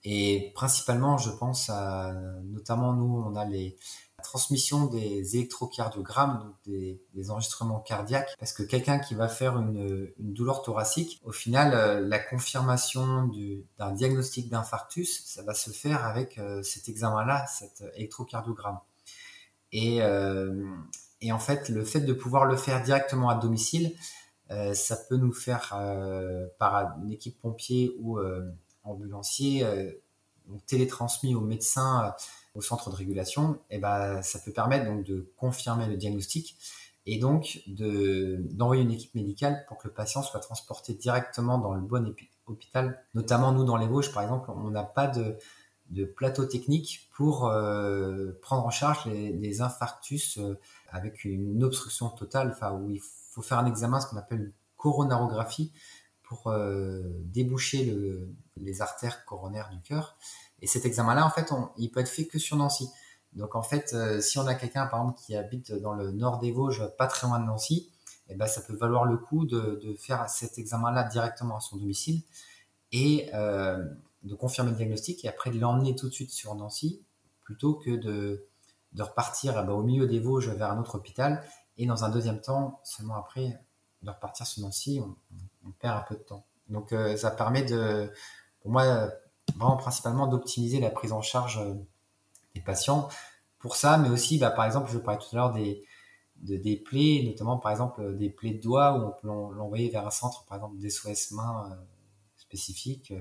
Speaker 1: Et principalement, je pense à, notamment nous, on a les, transmission des électrocardiogrammes, donc des, enregistrements cardiaques, parce que quelqu'un qui va faire une, douleur thoracique, au final, euh, la confirmation d'un diagnostic d'infarctus, ça va se faire avec euh, cet examen-là, cet électrocardiogramme. Et, euh, et, en fait, le fait de pouvoir le faire directement à domicile, ça peut nous faire, par une équipe pompier ou ambulancier, donc télétransmis au médecin au centre de régulation, eh ben, ça peut permettre donc de confirmer le diagnostic et donc de, d'envoyer une équipe médicale pour que le patient soit transporté directement dans le bon hôpital. Notamment nous dans les Vosges, par exemple, on n'a pas de, de plateau technique pour euh, prendre en charge les, infarctus euh, avec une obstruction totale, où il faut faire un examen, ce qu'on appelle une coronarographie, pour euh, déboucher le, les artères coronaires du cœur. Et cet examen-là, en fait, il peut être fait que sur Nancy. Donc en fait, si on a quelqu'un, par exemple, qui habite dans le nord des Vosges, pas très loin de Nancy, eh ben, ça peut valoir le coup de, faire cet examen-là directement à son domicile et euh, de confirmer le diagnostic et après de l'emmener tout de suite sur Nancy plutôt que de, repartir eh ben, au milieu des Vosges vers un autre hôpital et dans un deuxième temps, seulement après, de repartir sur Nancy, on, on perd un peu de temps. Donc euh, ça permet de, pour moi, vraiment principalement d'optimiser la prise en charge euh, des patients pour ça, mais aussi, bah, par exemple, je parlais tout à l'heure des, de, des plaies, notamment par exemple des plaies de doigts où on peut l'envoyer vers un centre, par exemple des SOS mains euh, spécifiques.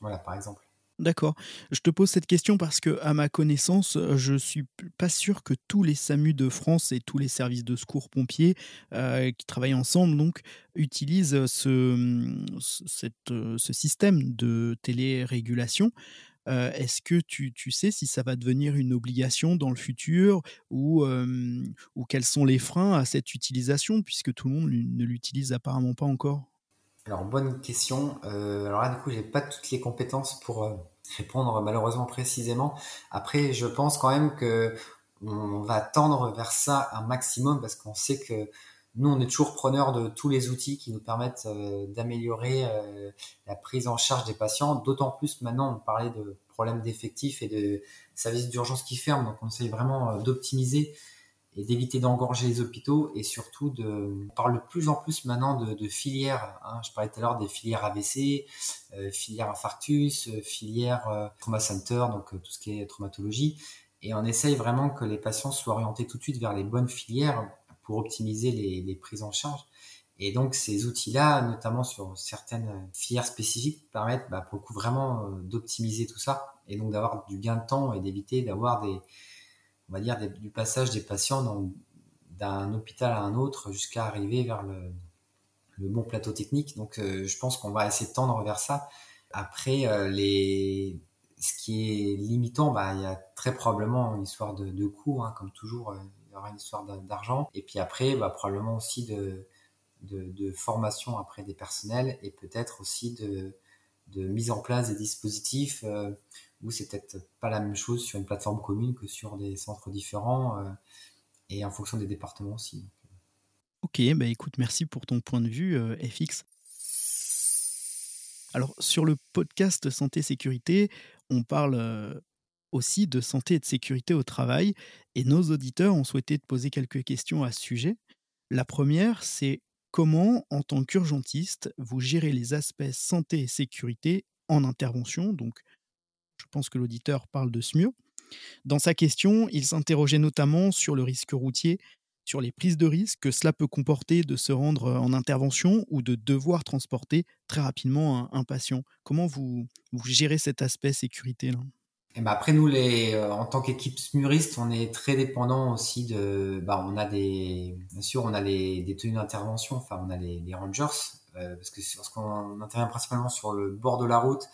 Speaker 1: voilà, par exemple.
Speaker 2: D'accord. Je te pose cette question parce que, à ma connaissance, je suis pas sûr que tous les SAMU de France et tous les services de secours pompiers euh, qui travaillent ensemble donc utilisent ce, cette, ce système de télérégulation. Euh, Est-ce que tu, sais si ça va devenir une obligation dans le futur ou, euh, ou quels sont les freins à cette utilisation puisque tout le monde ne l'utilise apparemment pas encore?
Speaker 1: Alors, bonne question. Euh, alors là, du coup, j'ai pas toutes les compétences pour euh, répondre malheureusement précisément. Après, je pense quand même que on va tendre vers ça un maximum parce qu'on sait que nous, on est toujours preneurs de tous les outils qui nous permettent euh, d'améliorer euh, la prise en charge des patients. D'autant plus maintenant, on parlait de problèmes d'effectifs et de services d'urgence qui ferment, donc on essaye vraiment d'optimiser et d'éviter d'engorger les hôpitaux et surtout de on parle de plus en plus maintenant de, filières hein. je parlais tout à l'heure des filières AVC euh, filière infarctus euh, filière euh, trauma center donc euh, tout ce qui est traumatologie et on essaye vraiment que les patients soient orientés tout de suite vers les bonnes filières pour optimiser les, prises en charge et donc ces outils-là, notamment sur certaines filières spécifiques, permettent bah, pour le coup vraiment d'optimiser tout ça et donc d'avoir du gain de temps et d'éviter d'avoir des, on va dire, du passage des patients d'un hôpital à un autre jusqu'à arriver vers le, bon plateau technique. Donc, euh, je pense qu'on va essayer de tendre vers ça. Après, euh, les, ce qui est limitant, bah, il y a très probablement une histoire de, de hein, comme toujours, euh, il y aura une histoire d'argent. Et puis après, bah, probablement aussi de, formation après des personnels et peut-être aussi de, mise en place des dispositifs où c'est peut-être pas la même chose sur une plateforme commune que sur des centres différents euh, et en fonction des départements aussi.
Speaker 2: Ok, bah écoute, merci pour ton point de vue, euh, FX. Alors, sur le podcast Santé Sécurité, on parle euh, aussi de santé et de sécurité au travail, et nos auditeurs ont souhaité te poser quelques questions à ce sujet. La première, c'est comment, en tant qu'urgentiste, vous gérez les aspects santé et sécurité en intervention, donc je pense que l'auditeur parle de SMUR. Dans sa question, il s'interrogeait notamment sur le risque routier, sur les prises de risque que cela peut comporter de se rendre en intervention ou de devoir transporter très rapidement un, patient. Comment vous, gérez cet aspect sécurité là
Speaker 1: et ben après nous les euh, en tant qu'équipe smuriste on est très dépendant aussi de bah on a des bien sûr on a les des tenues d'intervention enfin on a les, les rangers euh, parce que lorsqu'on intervient principalement sur le bord de la route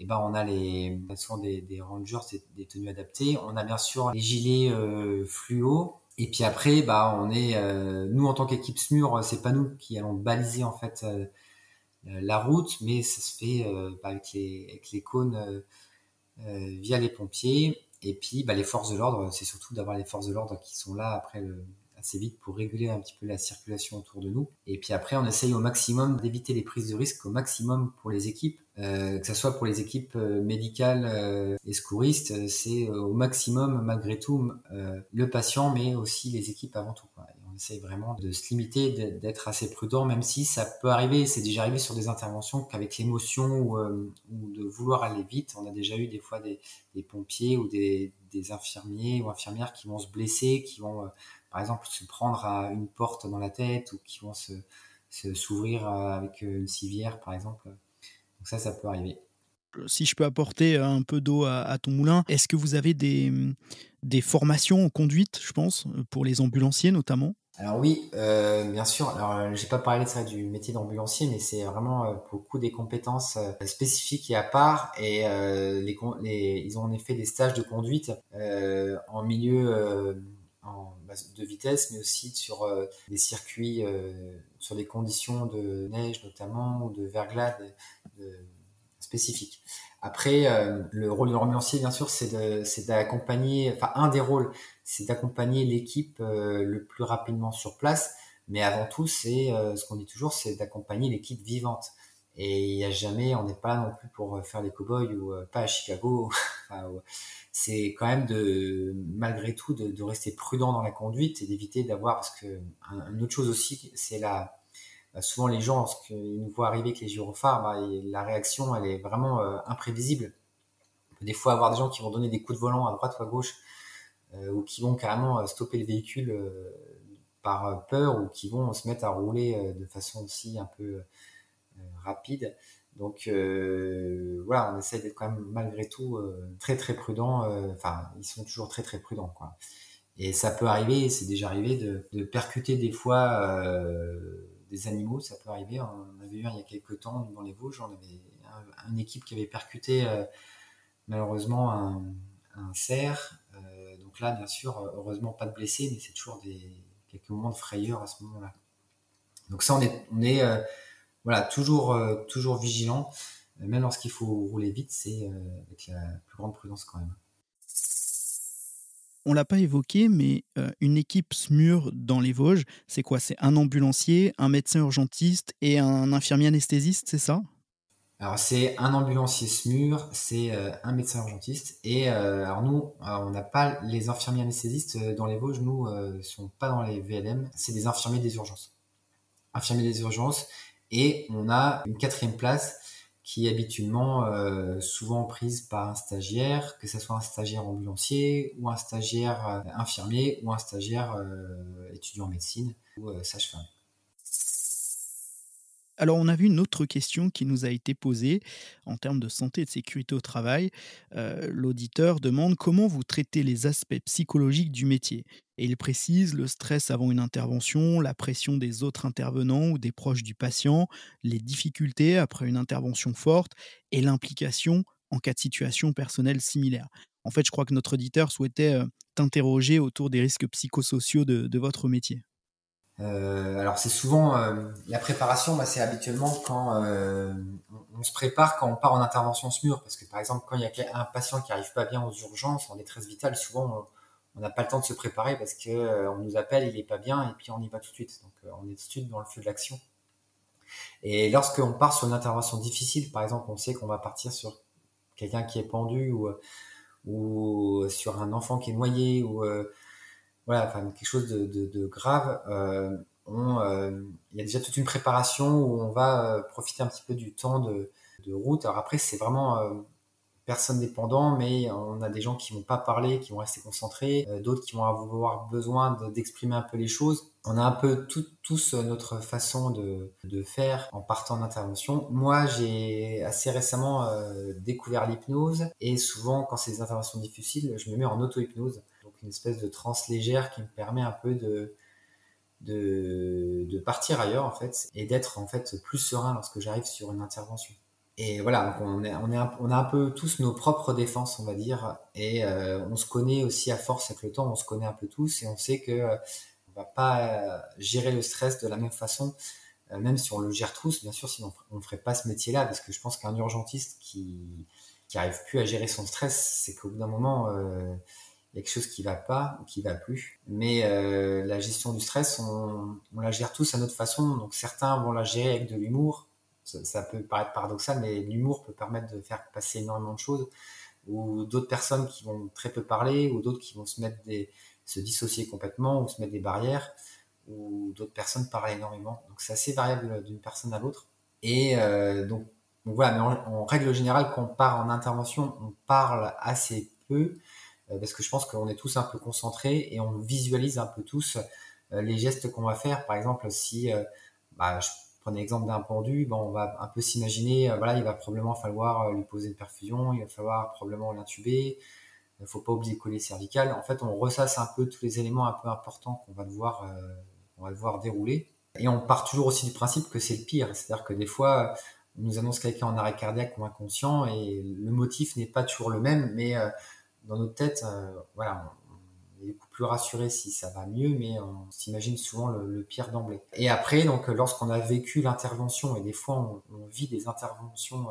Speaker 1: et ben on a les souvent des, des rangers, des tenues adaptées. On a bien sûr les gilets euh, fluo. Et puis après, bah on est euh, nous en tant qu'équipe SMUR, c'est pas nous qui allons baliser en fait euh, la route, mais ça se fait euh, bah, avec les avec les cônes euh, via les pompiers. Et puis bah, les forces de l'ordre, c'est surtout d'avoir les forces de l'ordre qui sont là après le, assez vite pour réguler un petit peu la circulation autour de nous. Et puis après, on essaye au maximum d'éviter les prises de risque au maximum pour les équipes, euh, que ce soit pour les équipes euh, médicales euh, et secouristes, c'est au maximum malgré tout le patient, mais aussi les équipes avant tout. On essaye vraiment de se limiter, d'être assez prudent, même si ça peut arriver, c'est déjà arrivé sur des interventions qu'avec l'émotion ou, de vouloir aller vite, on a déjà eu des fois des, pompiers ou des infirmiers ou infirmières qui vont se blesser, qui vont par exemple, se prendre à une porte dans la tête ou qui vont se, s'ouvrir avec une civière, par exemple. Donc ça, ça peut arriver.
Speaker 2: Si je peux apporter un peu d'eau à, à, ton moulin, est-ce que vous avez des, des formations en conduite, je pense, pour les ambulanciers notamment?
Speaker 1: Alors oui, euh, bien sûr. Alors j'ai pas parlé de ça du métier d'ambulancier, mais c'est vraiment euh, beaucoup des compétences euh, spécifiques et à part. Et euh, les, les, ils ont en effet des stages de conduite euh, en milieu en, de vitesse, mais aussi sur euh, des circuits, euh, sur des conditions de neige notamment, ou de verglas, de, de, spécifique. Après, le rôle de l'ambulancier, bien sûr, c'est d'accompagner, enfin un des rôles, c'est d'accompagner l'équipe le plus rapidement sur place. Mais avant tout, c'est ce qu'on dit toujours, c'est d'accompagner l'équipe vivante. Et il n'y a jamais, on n'est pas là non plus pour faire les cow-boys ou pas à Chicago. C'est quand même de, malgré tout, de, rester prudent dans la conduite et d'éviter d'avoir, parce que une autre chose aussi, c'est la, bah, souvent les gens, lorsqu'ils nous voient arriver avec les gyrophares, bah, la réaction, elle est vraiment euh, imprévisible. On peut des fois avoir des gens qui vont donner des coups de volant à droite ou à gauche, euh, ou qui vont carrément euh, stopper le véhicule par peur, ou qui vont se mettre à rouler de façon aussi un peu rapide. Donc voilà, on essaie d'être quand même malgré tout très très prudent. Enfin, ils sont toujours très très prudents, quoi. Et ça peut arriver, c'est déjà arrivé de, percuter des fois des animaux, ça peut arriver. On avait eu un il y a quelques temps dans les Vosges, on avait une équipe qui avait percuté euh, malheureusement un, cerf. Euh, donc là, bien sûr, heureusement pas de blessés, mais c'est toujours des quelques moments de frayeur à ce moment-là. Donc ça, on est, euh, voilà toujours toujours vigilant, même lorsqu'il faut rouler vite, c'est avec la plus grande prudence quand même.
Speaker 2: On l'a pas évoqué, mais une équipe SMUR dans les Vosges, c'est quoi? C'est un ambulancier, un médecin urgentiste et un infirmier anesthésiste, c'est ça?
Speaker 1: Alors c'est un ambulancier SMUR, c'est un médecin urgentiste et alors nous on n'a pas les infirmiers anesthésistes dans les Vosges, nous ne sont pas dans les VLM, c'est des infirmiers des urgences. Infirmiers des urgences et on a une quatrième place qui est habituellement euh, souvent prise par un stagiaire, que ce soit un stagiaire ambulancier ou un stagiaire euh, infirmier ou un stagiaire euh, étudiant en médecine ou sage-femme.
Speaker 2: Alors, on a vu une autre question qui nous a été posée en termes de santé et de sécurité au travail. Euh, l'auditeur demande comment vous traitez les aspects psychologiques du métier. Et il précise le stress avant une intervention, la pression des autres intervenants ou des proches du patient, les difficultés après une intervention forte et l'implication en cas de situation personnelle similaire. En fait, je crois que notre auditeur souhaitait euh, t'interroger autour des risques psychosociaux de votre métier.
Speaker 1: Euh, alors c'est souvent euh, la préparation, bah, c'est habituellement quand euh, on, se prépare quand on part en intervention SMUR, parce que par exemple quand il y a un patient qui arrive pas bien aux urgences en détresse vitale, souvent on n'a pas le temps de se préparer parce que on nous appelle, il est pas bien et puis on y va tout de suite. Donc on est tout de suite dans le feu de l'action. Et lorsqu'on part sur une intervention difficile, par exemple, on sait qu'on va partir sur quelqu'un qui est pendu ou, ou sur un enfant qui est noyé ou voilà, enfin quelque chose de, grave, euh, euh, il y a déjà toute une préparation où on va euh, profiter un petit peu du temps de, route. Alors après, c'est vraiment personne dépendant, mais on a des gens qui vont pas parler, qui vont rester concentrés, d'autres qui vont avoir besoin d'exprimer un peu les choses. On a un peu tous notre façon de, faire en partant d'intervention. Moi, j'ai assez récemment découvert l'hypnose et souvent, quand c'est des interventions difficiles, je me mets en auto-hypnose une espèce de transe légère qui me permet un peu de, de, partir ailleurs en fait et d'être en fait plus serein lorsque j'arrive sur une intervention. Et voilà, on, est, on, a un peu tous nos propres défenses, on va dire, et euh, on se connaît aussi à force avec le temps, on se connaît un peu tous et on sait que euh, on va pas euh, gérer le stress de la même façon, même si on le gère tous, bien sûr, sinon on ne ferait pas ce métier-là, parce que je pense qu'un urgentiste qui qui arrive plus à gérer son stress, c'est qu'au bout d'un moment, il y a quelque chose qui va pas ou qui va plus. Mais euh, la gestion du stress, on, la gère tous à notre façon. Donc certains vont la gérer avec de l'humour. Ça, peut paraître paradoxal, mais l'humour peut permettre de faire passer énormément de choses. Ou d'autres personnes qui vont très peu parler, ou d'autres qui vont se dissocier complètement, ou se mettre des barrières, ou d'autres personnes parlent énormément. Donc c'est assez variable d'une personne à l'autre. Et euh, donc, voilà, mais en, règle générale, quand on part en intervention, on parle assez peu. Euh, parce que je pense qu'on est tous un peu concentrés et on visualise un peu tous euh, les gestes qu'on va faire. Par exemple, si euh, bah, je prenais l'exemple d'un pendu, bon, on va un peu s'imaginer, voilà, il va probablement falloir lui poser une perfusion, il va falloir probablement l'intuber, il ne faut pas oublier le collier cervical. En fait, on ressasse un peu tous les éléments un peu importants qu'on va devoir, on va devoir dérouler. Et on part toujours aussi du principe que c'est le pire, c'est-à-dire que des fois, on nous annonce quelqu'un en arrêt cardiaque ou inconscient et le motif n'est pas toujours le même, mais dans notre tête, euh, voilà, on est du coup plus rassuré si ça va mieux, mais on s'imagine souvent le, pire d'emblée. Et après, donc, lorsqu'on a vécu l'intervention, et des fois on, vit des interventions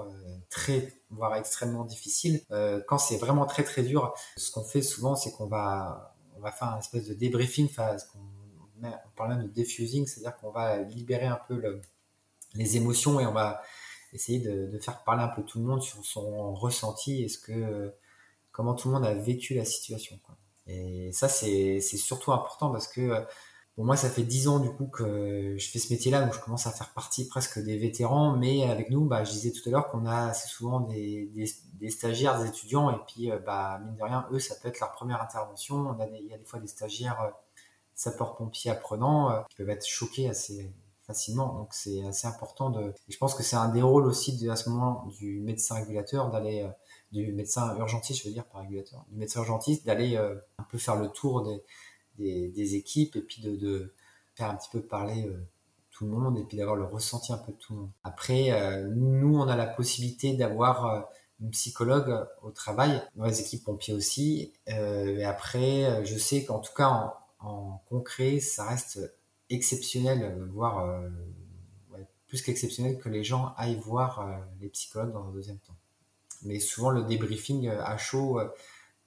Speaker 1: très, voire extrêmement difficiles, quand c'est vraiment très très dur, ce qu'on fait souvent, c'est qu'on va, on va faire un espèce de débriefing, on, parle même de diffusing, c'est-à-dire qu'on va libérer un peu le, les émotions et on va essayer de, faire parler un peu tout le monde sur son ressenti et ce que comment tout le monde a vécu la situation. Et ça, c'est surtout important parce que pour moi, ça fait dix ans du coup que je fais ce métier-là, donc je commence à faire partie presque des vétérans. Mais avec nous, bah, je disais tout à l'heure qu'on a assez souvent des, des, stagiaires, des étudiants, et puis bah, mine de rien, eux, ça peut être leur première intervention. Il y a des fois des stagiaires euh, sapeurs-pompiers apprenants euh, qui peuvent être choqués assez facilement. Donc c'est assez important de. je pense que c'est un des rôles aussi de, à ce moment du médecin régulateur d'aller euh, du médecin urgentiste, je veux dire par régulateur, du médecin urgentiste d'aller euh, un peu faire le tour des, des, équipes et puis de, de, faire un petit peu parler euh, tout le monde et puis d'avoir le ressenti un peu de tout le monde. Après, nous, on a la possibilité d'avoir une psychologue au travail, dans les équipes pompiers aussi. et après, je sais qu'en tout cas, en, concret, ça reste exceptionnel, euh, voire euh, plus qu'exceptionnel que les gens aillent voir euh, les psychologues dans un deuxième temps. Mais souvent, le débriefing à chaud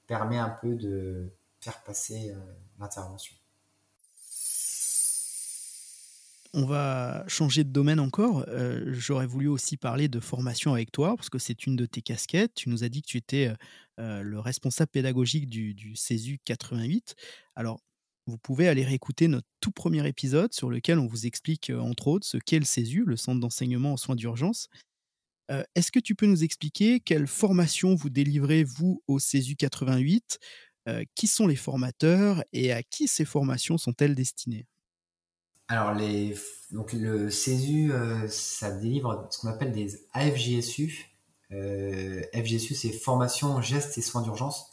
Speaker 1: permet un peu de faire passer l'intervention.
Speaker 2: On va changer de domaine encore. J'aurais voulu aussi parler de formation avec toi, parce que c'est une de tes casquettes. Tu nous as dit que tu étais le responsable pédagogique du, du CESU 88. Alors, vous pouvez aller réécouter notre tout premier épisode sur lequel on vous explique, entre autres, ce qu'est le CESU, le Centre d'enseignement en soins d'urgence. Est-ce que tu peux nous expliquer quelle formation vous délivrez, vous, au CESU 88 Qui sont les formateurs et à qui ces formations sont-elles destinées?
Speaker 1: Alors, les, donc le CESU, ça délivre ce qu'on appelle des AFGSU. FGSU, c'est formation, gestes et soins d'urgence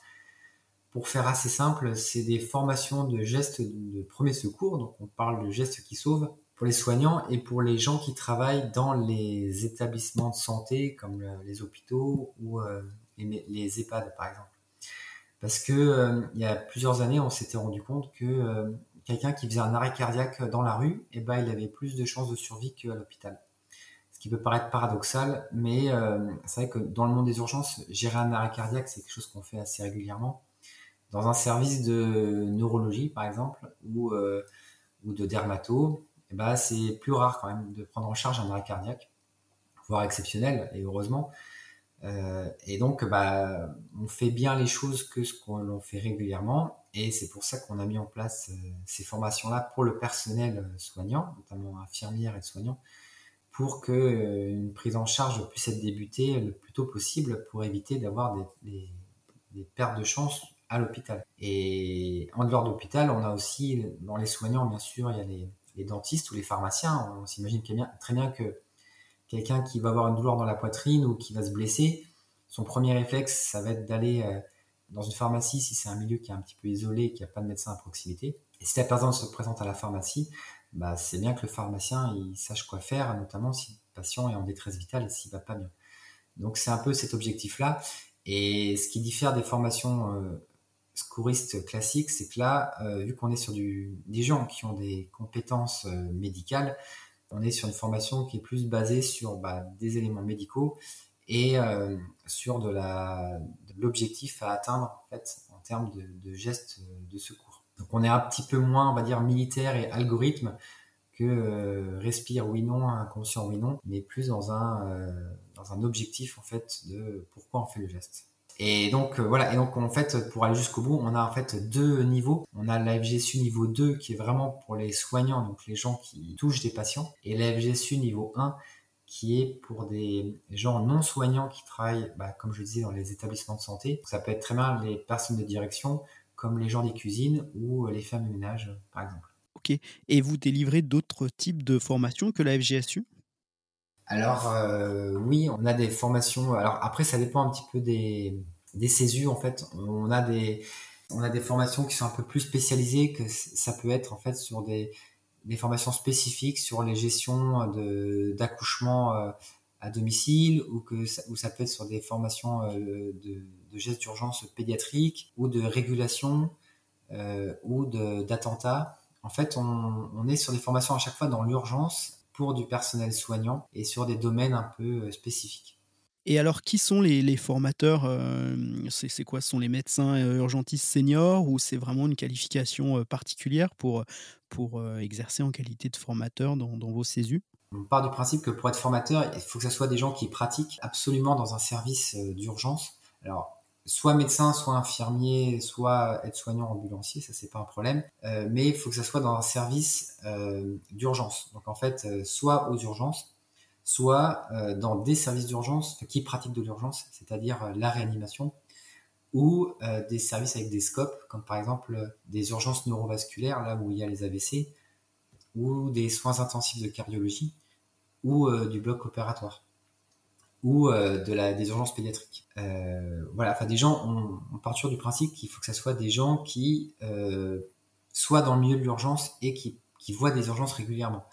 Speaker 1: pour faire assez simple, c'est des formations de gestes de premier secours. Donc, on parle de gestes qui sauvent pour les soignants et pour les gens qui travaillent dans les établissements de santé, comme les hôpitaux ou euh, les, EHPAD, par exemple. Parce que euh, il y a plusieurs années, on s'était rendu compte que euh, quelqu'un qui faisait un arrêt cardiaque dans la rue, eh ben, il avait plus de chances de survie qu'à l'hôpital. Ce qui peut paraître paradoxal, mais c'est vrai que dans le monde des urgences, gérer un arrêt cardiaque, c'est quelque chose qu'on fait assez régulièrement dans un service de neurologie, par exemple, ou, ou de dermato, eh ben, c'est plus rare quand même de prendre en charge un arrêt cardiaque, voire exceptionnel, et heureusement. Euh, et donc, bah, on fait bien les choses que ce qu'on fait régulièrement, et c'est pour ça qu'on a mis en place euh, ces formations-là pour le personnel soignant, notamment infirmières et soignants, pour que une prise en charge puisse être débutée le plus tôt possible pour éviter d'avoir des, des pertes de chance à l'hôpital. Et en dehors de l'hôpital, on a aussi, dans les soignants, bien sûr, il y a les, dentistes ou les pharmaciens. On s'imagine très bien que quelqu'un qui va avoir une douleur dans la poitrine ou qui va se blesser, son premier réflexe, ça va être d'aller euh, dans une pharmacie si c'est un milieu qui est un petit peu isolé, qui n'a pas de médecin à proximité. Et si la personne se présente à la pharmacie, bah, c'est bien que le pharmacien sache quoi faire, notamment si le patient est en détresse vitale et s'il va pas bien. Donc c'est un peu cet objectif-là. Et ce qui diffère des formations euh, secouriste classique, c'est que là, euh, vu qu'on est sur des gens qui ont des compétences euh, médicales, on est sur une formation qui est plus basée sur bah, des éléments médicaux et euh, sur de l'objectif à atteindre en termes de, gestes de secours. Donc on est un petit peu moins, on va dire, militaire et algorithme que respire oui non, inconscient oui non, mais plus dans un, dans un objectif en fait de pourquoi on fait le geste. Et donc euh, voilà, et donc en fait pour aller jusqu'au bout, on a en fait deux niveaux. On a la FGSU niveau 2 qui est vraiment pour les soignants, donc les gens qui touchent des patients, et la FGSU niveau 1 qui est pour des gens non soignants qui travaillent, bah, comme je disais, dans les établissements de santé. Ça peut être très bien les personnes de direction, comme les gens des cuisines ou les femmes de ménage, par exemple.
Speaker 2: Ok. Et vous délivrez d'autres types de formations que la FGSU
Speaker 1: alors euh, oui, on a des formations. Alors après, ça dépend un petit peu des, des CESU en fait. On a des on a des formations qui sont un peu plus spécialisées que ça peut être en fait sur des, des formations spécifiques sur les gestions de d'accouchement euh, à domicile ou que ça, ou ça peut être sur des formations euh, de, de gestes d'urgence pédiatrique ou de régulation ou d'attentats. En fait, on, on, est sur des formations à chaque fois dans l'urgence pour du personnel soignant et sur des domaines un peu spécifiques.
Speaker 2: Et alors, qui sont les, formateurs euh, C'est quoi? Ce sont les médecins euh, urgentistes seniors ou c'est vraiment une qualification euh, particulière pour, pour exercer en qualité de formateur dans, vos CESU
Speaker 1: On part du principe que pour être formateur, il faut que ce soit des gens qui pratiquent absolument dans un service d'urgence. Alors, soit médecin, soit infirmier, soit aide-soignant ambulancier, ça c'est pas un problème. mais il faut que ça soit dans un service d'urgence. Donc en fait, soit aux urgences, soit euh, dans des services d'urgence qui pratiquent de l'urgence, c'est-à-dire euh, la réanimation, ou euh, des services avec des scopes, comme par exemple des urgences neurovasculaires, là où il y a les AVC, ou des soins intensifs de cardiologie, ou du bloc opératoire, ou de la, des urgences pédiatriques. voilà, enfin des gens, on, on part toujours du principe qu'il faut que ce soit des gens qui soient dans le milieu de l'urgence et qui, qui voient des urgences régulièrement.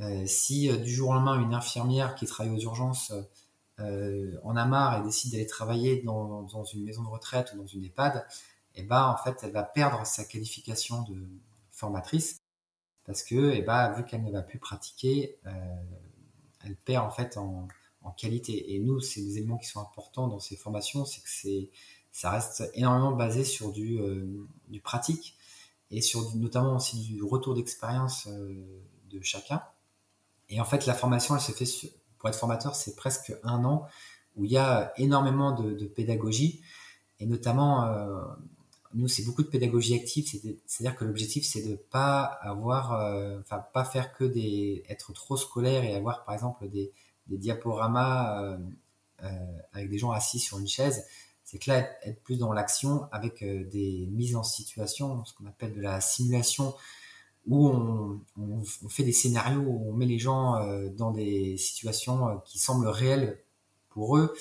Speaker 1: Euh, si euh, du jour au lendemain, une infirmière qui travaille aux urgences euh, en a marre et décide d'aller travailler dans, une maison de retraite ou dans une EHPAD, eh ben, en fait, elle va perdre sa qualification de formatrice parce que, eh ben, vu qu'elle ne va plus pratiquer, elle perd en fait en, qualité. Et nous, c'est des éléments qui sont importants dans ces formations, c'est que c'est, ça reste énormément basé sur du, du pratique et sur notamment aussi du retour d'expérience de chacun. Et en fait, la formation, elle se fait pour être formateur, c'est presque un an où il y a énormément de, pédagogie et notamment euh, nous c'est beaucoup de pédagogie active, c'est-à-dire que l'objectif c'est de pas avoir, euh, enfin pas faire que des, être trop scolaire et avoir par exemple des, diaporamas euh, avec des gens assis sur une chaise. C'est que là être plus dans l'action avec des mises en situation, ce qu'on appelle de la simulation où on, fait des scénarios, où on met les gens euh, dans des situations euh, qui semblent réelles pour eux,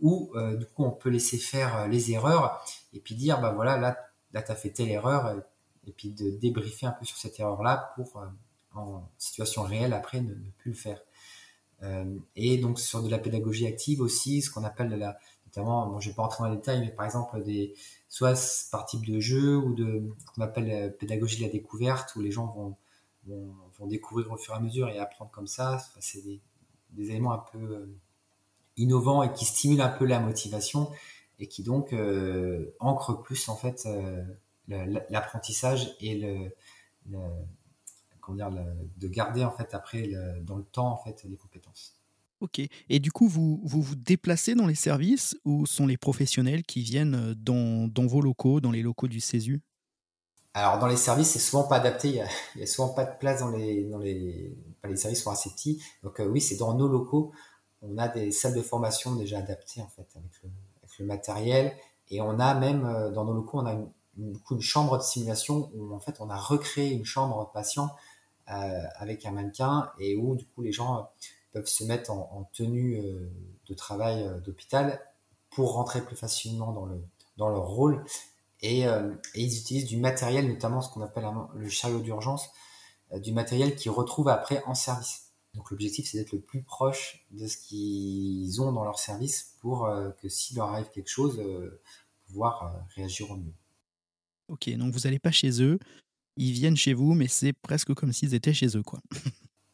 Speaker 1: où euh, du coup on peut laisser faire les erreurs et puis dire bah voilà là là as fait telle erreur et puis de débriefer un peu sur cette erreur là pour en situation réelle après ne, plus le faire. Et donc sur de la pédagogie active aussi, ce qu'on appelle de la notamment, bon, je vais pas rentrer dans les détails, mais par exemple des soit par type de jeu ou de qu'on appelle la pédagogie de la découverte, où les gens vont, vont, découvrir au fur et à mesure et apprendre comme ça. c'est des, éléments un peu euh, innovants et qui stimulent un peu la motivation et qui donc euh, ancrent plus en fait euh, l'apprentissage et le, comment dire, de garder en fait après dans le temps en fait les compétences.
Speaker 2: Ok. Et du coup, vous, vous, déplacez dans les services ou sont les professionnels qui viennent euh, dans, dans vos locaux, dans les locaux du CESU?
Speaker 1: Alors, dans les services, c'est souvent pas adapté. Il n'y a, souvent pas de place dans les. Dans les, les services sont assez petits. Donc, euh, oui, c'est dans nos locaux. On a des salles de formation déjà adaptées, en fait, avec le, avec le matériel. Et on a même, euh, dans nos locaux, on a une, une, chambre de simulation où, en fait, on a recréé une chambre de patient avec un mannequin et où, du coup, les gens peuvent se mettre en, tenue euh, de travail euh, d'hôpital pour rentrer plus facilement dans, le, dans leur rôle. Et, euh, ils utilisent du matériel, notamment ce qu'on appelle le chariot d'urgence, du matériel qu'ils retrouvent après en service. Donc l'objectif, c'est d'être le plus proche de ce qu'ils ont dans leur service pour que s'il leur arrive quelque chose, pouvoir réagir au mieux.
Speaker 2: Ok, donc vous n'allez pas chez eux, ils viennent chez vous, mais c'est presque comme s'ils étaient chez eux, quoi.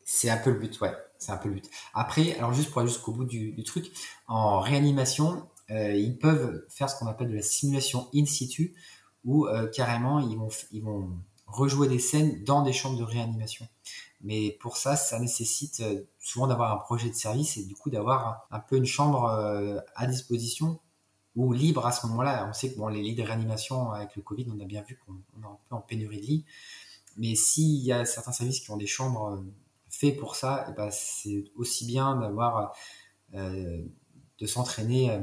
Speaker 1: c'est un peu le but, ouais. C'est un peu le but. Après, alors juste pour aller jusqu'au bout du, truc, en réanimation, euh, ils peuvent faire ce qu'on appelle de la simulation in situ, où euh, carrément ils vont, ils vont rejouer des scènes dans des chambres de réanimation. Mais pour ça, ça nécessite euh, souvent d'avoir un projet de service et du coup d'avoir un, peu une chambre à disposition libre à ce moment-là. On sait que bon, les lits de réanimation avec le Covid, on a bien vu qu'on est un peu en pénurie de lits. Mais s'il y a certains services qui ont des chambres fait pour ça, eh ben, c'est aussi bien d'avoir euh, de s'entraîner euh,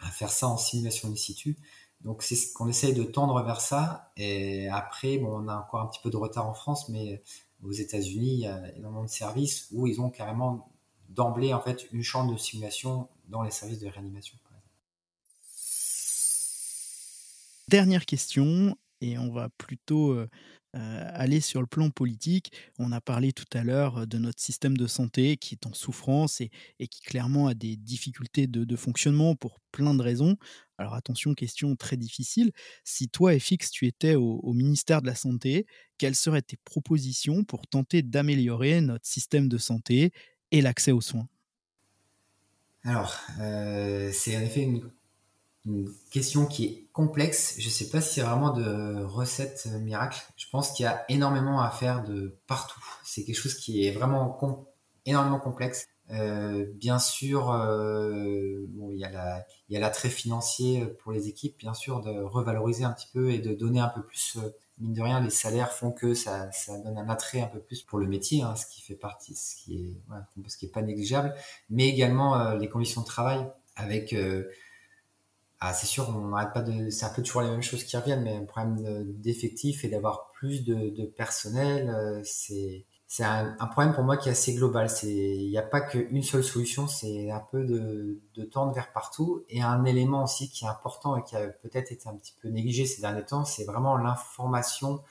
Speaker 1: à faire ça en simulation in situ. Donc c'est ce qu'on essaye de tendre vers ça. Et après, bon, on a encore un petit peu de retard en France, mais aux États-Unis, il y a énormément de services où ils ont carrément d'emblée en fait une chambre de simulation dans les services de réanimation.
Speaker 2: Dernière question, et on va plutôt aller sur le plan politique. On a parlé tout à l'heure de notre système de santé qui est en souffrance et, qui clairement a des difficultés de, fonctionnement pour plein de raisons. Alors attention, question très difficile. Si toi, FX, tu étais au, ministère de la Santé, quelles seraient tes propositions pour tenter d'améliorer notre système de santé et l'accès aux soins?
Speaker 1: Alors, c'est en effet une une question qui est complexe. Je ne sais pas y a vraiment de recettes miracles. Je pense qu'il y a énormément à faire de partout. C'est quelque chose qui est vraiment énormément complexe. Euh, bien sûr, euh, bon, il y a l'attrait financier pour les équipes, bien sûr, de revaloriser un petit peu et de donner un peu plus. Euh, mine de rien, les salaires font que ça, ça donne un attrait un peu plus pour le métier, hein, ce qui fait partie, ce qui est, ce qui est pas négligeable, mais également les conditions de travail avec ah, c'est sûr, on n'arrête pas de. C'est un peu toujours les mêmes choses qui reviennent, mais un problème d'effectifs et d'avoir plus de, personnel, euh, c'est c'est un, problème pour moi qui est assez global. C'est il n'y a pas qu'une seule solution, c'est un peu de, de tendre vers partout. Et un élément aussi qui est important et qui a peut-être été un petit peu négligé ces derniers temps, c'est vraiment l'information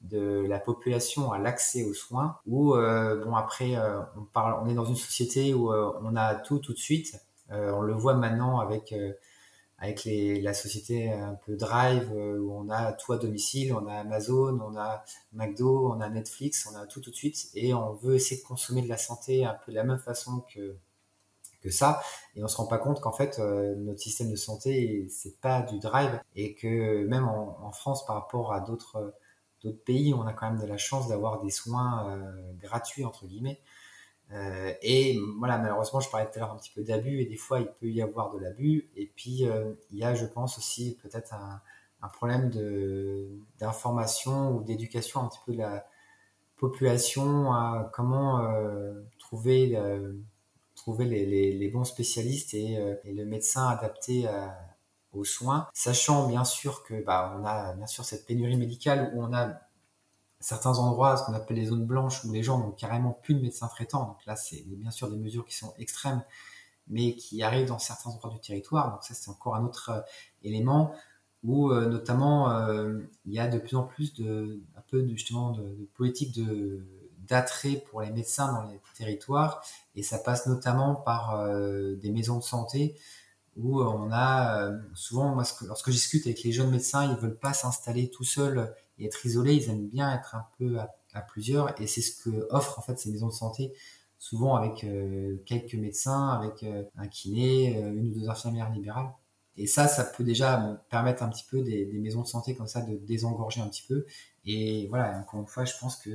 Speaker 1: de la population à l'accès aux soins. Où euh, bon après, euh, on parle, on est dans une société où on a tout tout de suite. on le voit maintenant avec avec la société un peu Drive euh, où on a tout à domicile, on a Amazon, on a McDo, on a Netflix, on a tout tout de suite. Et on veut essayer de consommer de la santé un peu de la même façon que que ça. Et on se rend pas compte qu'en fait euh, notre système de santé c'est pas du drive. Et que même en, France par rapport à d'autres d'autres pays on a quand même de la chance d'avoir des soins euh, gratuits entre guillemets euh, et voilà, malheureusement, je parlais tout à l'heure un petit peu d'abus, et des fois, il peut y avoir de l'abus. Et puis, euh, il y a, je pense, aussi peut-être un, un, problème d'information ou d'éducation un petit peu de la population à comment euh, trouver, trouver les, bons spécialistes et, et le médecin adapté aux soins, sachant bien sûr que bah, on a bien sûr cette pénurie médicale où on a certains endroits, ce qu'on appelle les zones blanches, où les gens n'ont carrément plus de médecin traitant. Donc là, c'est bien sûr des mesures qui sont extrêmes, mais qui arrivent dans certains endroits du territoire. Donc ça, c'est encore un autre euh, élément où euh, notamment euh, il y a de plus en plus de un peu de, justement de, politique de d'attrait pour les médecins dans les territoires et ça passe notamment par des maisons de santé où on a souvent moi, lorsque je discute avec les jeunes médecins ils veulent pas s'installer tout seuls être isolés, ils aiment bien être un peu à, plusieurs et c'est ce que offrent en fait ces maisons de santé, souvent avec euh, quelques médecins, avec euh, un kiné, euh, une ou deux infirmières libérales. Et ça, ça peut déjà permettre un petit peu des, maisons de santé comme ça de désengorger un petit peu. Et voilà, encore une fois, je pense que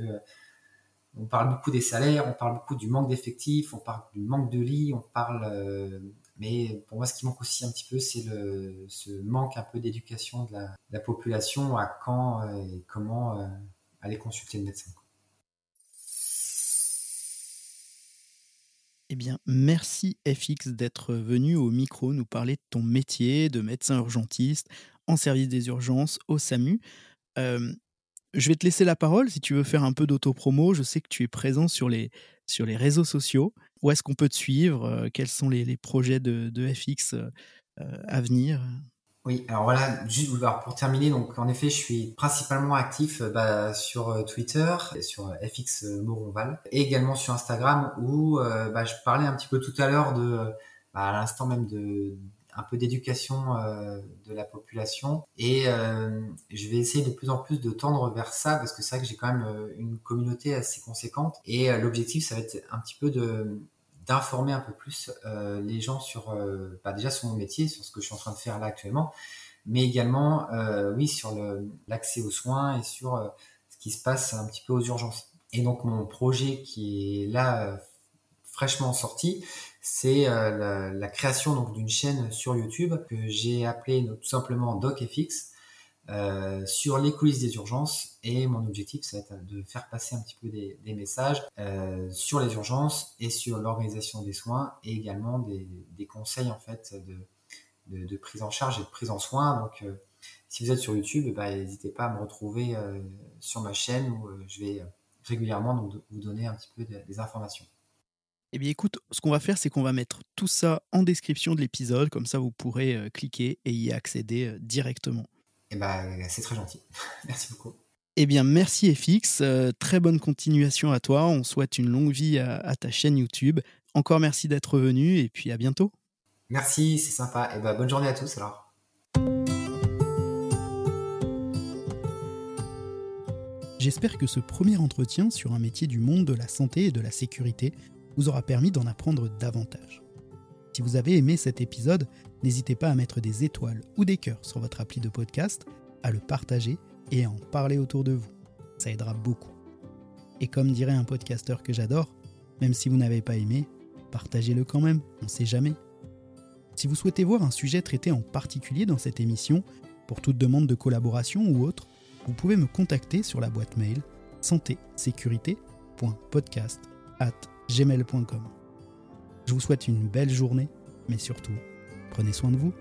Speaker 1: on parle beaucoup des salaires, on parle beaucoup du manque d'effectifs, on parle du manque de lits, on parle mais pour moi, ce qui manque aussi un petit peu, c'est le, ce manque un peu d'éducation de la, population à quand euh, et comment euh, aller consulter le médecin.
Speaker 2: Eh bien, merci FX d'être venu au micro nous parler de ton métier de médecin urgentiste en service des urgences au SAMU. Euh, je vais te laisser la parole si tu veux faire un peu d'autopromo. Je sais que tu es présent sur les, sur les réseaux sociaux. Où est-ce qu'on peut te suivre euh, Quels sont les, projets de, FX euh, euh, à venir?
Speaker 1: Oui, alors voilà, juste pour terminer, donc en effet, je suis principalement actif bah, sur Twitter, sur FX Moronval, et également sur Instagram où bah, je parlais un petit peu tout à l'heure de, bah, à l'instant même de un peu d'éducation euh, de la population. Et euh, je vais essayer de plus en plus de tendre vers ça parce que c'est vrai que j'ai quand même euh, une communauté assez conséquente. Et l'objectif ça va être un petit peu de d'informer un peu plus les gens sur bah, déjà sur mon métier sur ce que je suis en train de faire là actuellement mais également oui sur l'accès aux soins et sur ce qui se passe un petit peu aux urgences. Et donc mon projet qui est là fraîchement sorti c'est euh, la, création d'une chaîne sur YouTube que j'ai appelée tout simplement DocFX euh, sur les coulisses des urgences et mon objectif c'est de faire passer un petit peu des, messages euh, sur les urgences et sur l'organisation des soins et également des, conseils en fait de, prise en charge et de prise en soins donc si vous êtes sur YouTube bah, n'hésitez pas à me retrouver sur ma chaîne où je vais régulièrement vous donner un petit peu des informations.
Speaker 2: Eh bien écoute, ce qu'on va faire, c'est qu'on va mettre tout ça en description de l'épisode, comme ça vous pourrez euh, cliquer et y accéder euh, directement.
Speaker 1: Eh bien, c'est très gentil. Merci beaucoup.
Speaker 2: Eh bien, merci FX. Euh, très bonne continuation à toi. On souhaite une longue vie à, ta chaîne YouTube. Encore merci d'être venu et puis à bientôt.
Speaker 1: Merci, c'est sympa. Et eh ben, bonne journée à tous alors.
Speaker 2: J'espère que ce premier entretien sur un métier du monde de la santé et de la sécurité vous aura permis d'en apprendre davantage. Si vous avez aimé cet épisode, n'hésitez pas à mettre des étoiles ou des cœurs sur votre appli de podcast, à le partager et à en parler autour de vous. Ça aidera beaucoup. Et comme dirait un podcasteur que j'adore, même si vous n'avez pas aimé, partagez-le quand même, on ne sait jamais. Si vous souhaitez voir un sujet traité en particulier dans cette émission, pour toute demande de collaboration ou autre, vous pouvez me contacter sur la boîte mail santé-sécurité.podcast@gmail.com. Je vous souhaite une belle journée, mais surtout, prenez soin de vous.